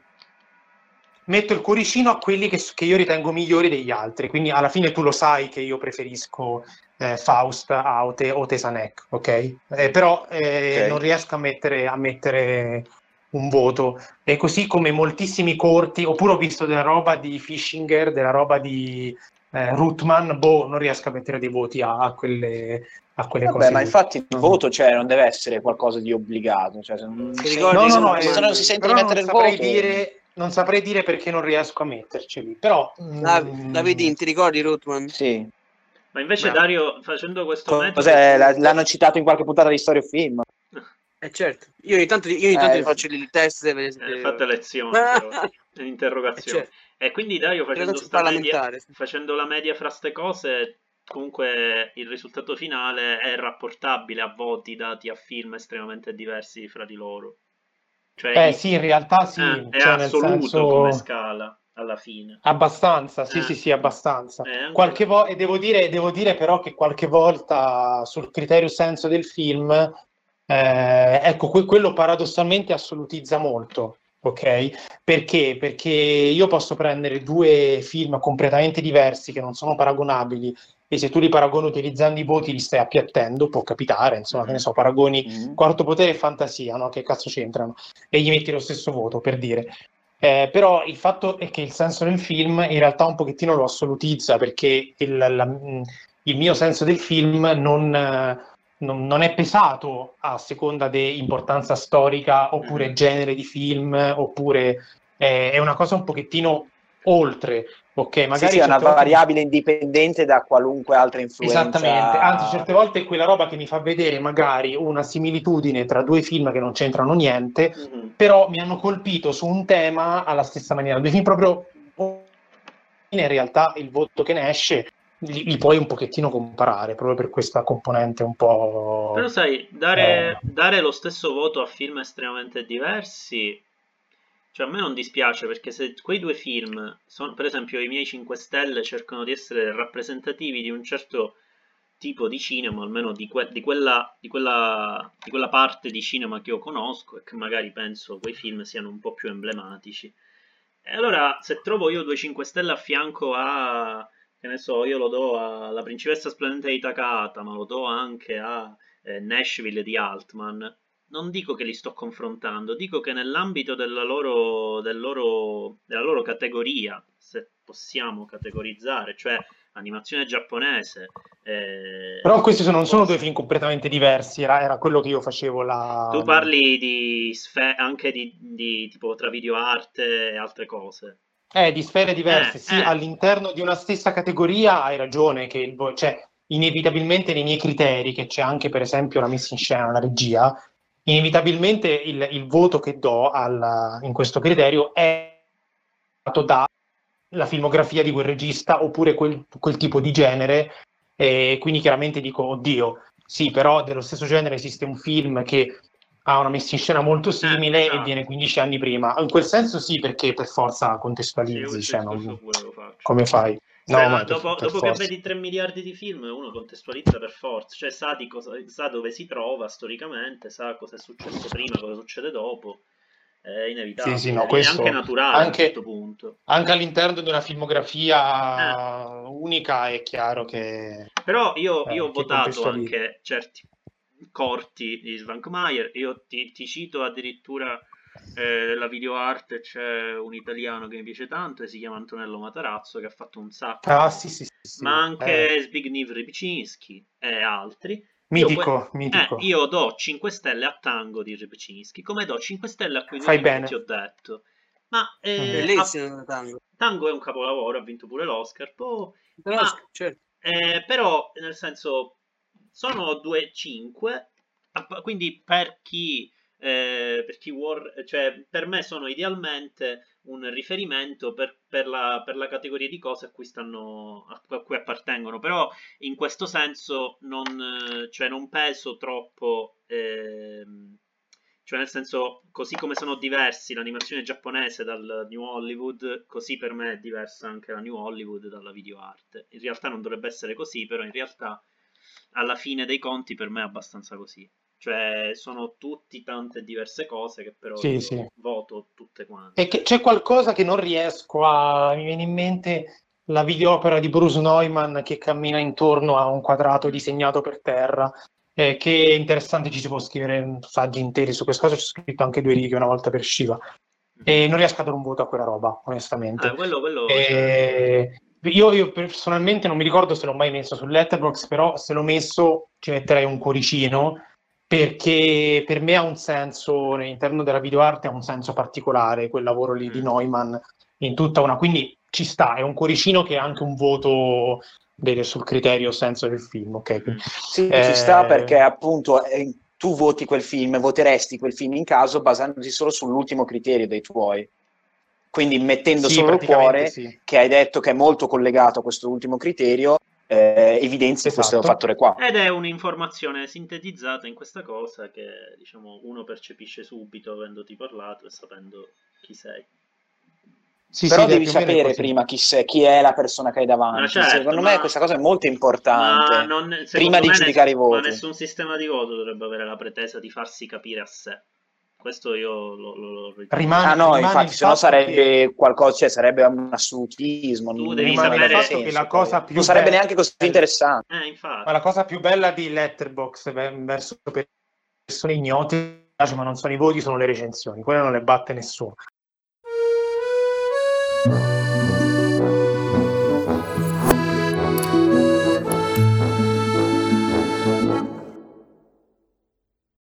metto il cuoricino a quelli che, che io ritengo migliori degli altri. Quindi alla fine tu lo sai che io preferisco eh, Faust a Ote, o Tesanek, ok? Eh, però eh, Ok. non riesco a mettere, a mettere un voto. E così come moltissimi corti, oppure ho visto della roba di Fischinger, della roba di eh, Ruttman, boh, non riesco a mettere dei voti a, a quelle, a quelle Vabbè, cose. ma lì. infatti il voto cioè, non deve essere qualcosa di obbligato. Cioè, se non, se- ricordi No, no, se- no, se eh, non si sente di mettere il saprei voto, dire, non saprei dire perché non riesco a metterceli. Però Dav- mm, Davidin, ti ricordi Rutman? sì. Ma invece Beh. Dario, facendo questo metodo... Cos'è? La- L'hanno citato in qualche puntata di Storia Film. Eh certo, io ogni tanto, io ogni tanto Eh, gli faccio il test vedete Eh, se- fate lezioni, però, Eh, certo. E quindi Dario facendo, media, facendo la media fra ste cose, comunque il risultato finale è rapportabile a voti dati a film estremamente diversi fra di loro. Cioè, eh sì, in realtà sì, eh, è cioè nel assoluto senso come scala alla fine. abbastanza, sì, Eh. sì, sì, abbastanza. Eh, anche- Qualche vo- e devo dire, devo dire però che qualche volta sul criterio senso del film, eh, ecco, que- quello paradossalmente assolutizza molto, ok? Perché? Perché io posso prendere due film completamente diversi che non sono paragonabili e se tu li paragoni utilizzando i voti li stai appiattendo, può capitare, insomma, che ne so, paragoni Mm. Quarto potere e fantasia, no? Che cazzo c'entrano? E gli metti lo stesso voto, per dire. Eh, però il fatto è che il senso del film in realtà un pochettino lo assolutizza perché il, la- mh, il mio senso del film non, non- non è pesato a seconda di importanza storica oppure Mhm. genere di film oppure eh, è una cosa un pochettino oltre, ok? Sì, Magari sì, è una volte- variabile indipendente da qualunque altra influenza. Esattamente, anzi certe volte è quella roba che mi fa vedere magari una similitudine tra due film che non c'entrano niente, Mhm. però mi hanno colpito su un tema alla stessa maniera. Due film proprio in realtà il voto che ne esce li, li puoi un pochettino comparare proprio per questa componente un po'... Però sai, dare, Eh. dare lo stesso voto a film estremamente diversi, cioè a me non dispiace perché se quei due film, sono, per esempio i miei 5 Stelle, cercano di essere rappresentativi di un certo tipo di cinema, almeno di, que- di quella, di, quella, di quella parte di cinema che io conosco e che magari penso quei film siano un po' più emblematici. E allora se trovo io due 5 Stelle a fianco a, che ne so, io lo do alla Principessa Splendente di Takata, ma lo do anche a eh, Nashville di Altman, non dico che li sto confrontando, dico che nell'ambito della loro, del loro- della loro categoria, se possiamo categorizzare, cioè animazione giapponese, eh, Però questi non sono due film completamente diversi, era, era quello che io facevo la... tu parli di sfe- anche di, di tipo tra videoarte e altre cose. Eh, di sfere diverse, Eh, sì, eh. all'interno di una stessa categoria hai ragione, che il cioè, inevitabilmente nei miei criteri, che c'è anche per esempio la messa in scena, la regia, inevitabilmente il, il voto che do al- in questo criterio è dato dalla filmografia di quel regista oppure quel, quel tipo di genere, e quindi chiaramente dico, oddio, sì, però dello stesso genere esiste un film che ha una messa in scena molto simile esatto. e viene 15 anni prima. In quel senso sì, perché per forza contestualizzi, questo cioè, non- come fai? No, Cioè, ma per- dopo, per dopo che vedi 3 miliardi di film, uno contestualizza per forza, cioè sa, di cosa, sa dove si trova storicamente, sa cosa è successo prima, cosa succede dopo. È inevitabile, Sì, sì, no, è questo- anche naturale a anche- certo punto. Anche all'interno di una Eh. filmografia unica è chiaro che... Però io, Eh, io ho che votato anche certi corti di Svankmajer, io ti, ti cito addirittura eh, della videoarte c'è un italiano che mi piace tanto e si chiama Antonello Matarazzo che ha fatto un sacco, Ah, sì, sì, sì, ma anche Eh, Zbigniew Rybczynski e altri. Io mitico, que- mitico. Eh, io do 5 stelle a Tango di Rybczynski, come do 5 stelle a quei due Fai film che ti ho detto. Ma eh, Bellissimo a- Tango. Tango è un capolavoro, ha vinto pure l'Oscar. Però, Ma- certo. eh, però, nel senso, sono 2-5, app- quindi per chi, eh, per chi vuol, cioè per me sono idealmente un riferimento per, per la, per la categoria di cose a cui, stanno, a cui appartengono, però in questo senso non, eh, cioè non peso troppo, ehm, cioè nel senso, così come sono diversi l'animazione giapponese dal New Hollywood, così per me è diversa anche la New Hollywood dalla videoarte. In realtà non dovrebbe essere così, però in realtà alla fine dei conti per me è abbastanza così. Cioè sono tutti tante diverse cose che però Sì, sì. voto tutte quante. E che c'è qualcosa che non riesco a... Mi viene in mente la videopera di Bruce Neumann che cammina intorno a un quadrato disegnato per terra. Eh, che è interessante, ci si può scrivere saggi interi su questa cosa. Ci ho scritto anche due righe una volta per Shiva. E non riesco a dare un voto a quella roba, onestamente. Ah, quello, quello Eh, io, io personalmente non mi ricordo se l'ho mai messo sul letterbox, però se l'ho messo ci metterei un cuoricino perché per me ha un senso, all'interno della videoarte ha un senso particolare quel lavoro lì di Mm. Neumann in tutta una, quindi ci sta, è un cuoricino che ha anche un voto vede sul criterio senso del film, ok? Mm. Sì, Eh, ci sta perché appunto eh, tu voti quel film, voteresti quel film in caso basandosi solo sull'ultimo criterio dei tuoi. Quindi mettendo Sì, solo il cuore, sì. che hai detto che è molto collegato a questo ultimo criterio, eh, evidenzi Esatto. questo fattore qua. Ed è un'informazione sintetizzata in questa cosa che diciamo uno percepisce subito avendoti parlato e sapendo chi sei. Sì, Però sì, devi sapere prima chi, sei, chi è la persona che hai davanti. Certo, Secondo ma- me questa cosa è molto importante. Non, prima di giudicare i voti. Ma nessun sistema di voto dovrebbe avere la pretesa di farsi capire a sé. Questo io lo, lo, lo ritengo. Rimane- Ah no, rimane infatti, se no fatto che- sarebbe qualcosa, cioè sarebbe un assolutismo. Tu non- devi non sapere- fatto che senso, la cosa poi. più non sarebbe bella- neanche così interessante. Eh, infatti. Ma la cosa più bella di Letterbox verso persone ignote, ma non sono i voti, sono le recensioni. Quelle non le batte nessuno.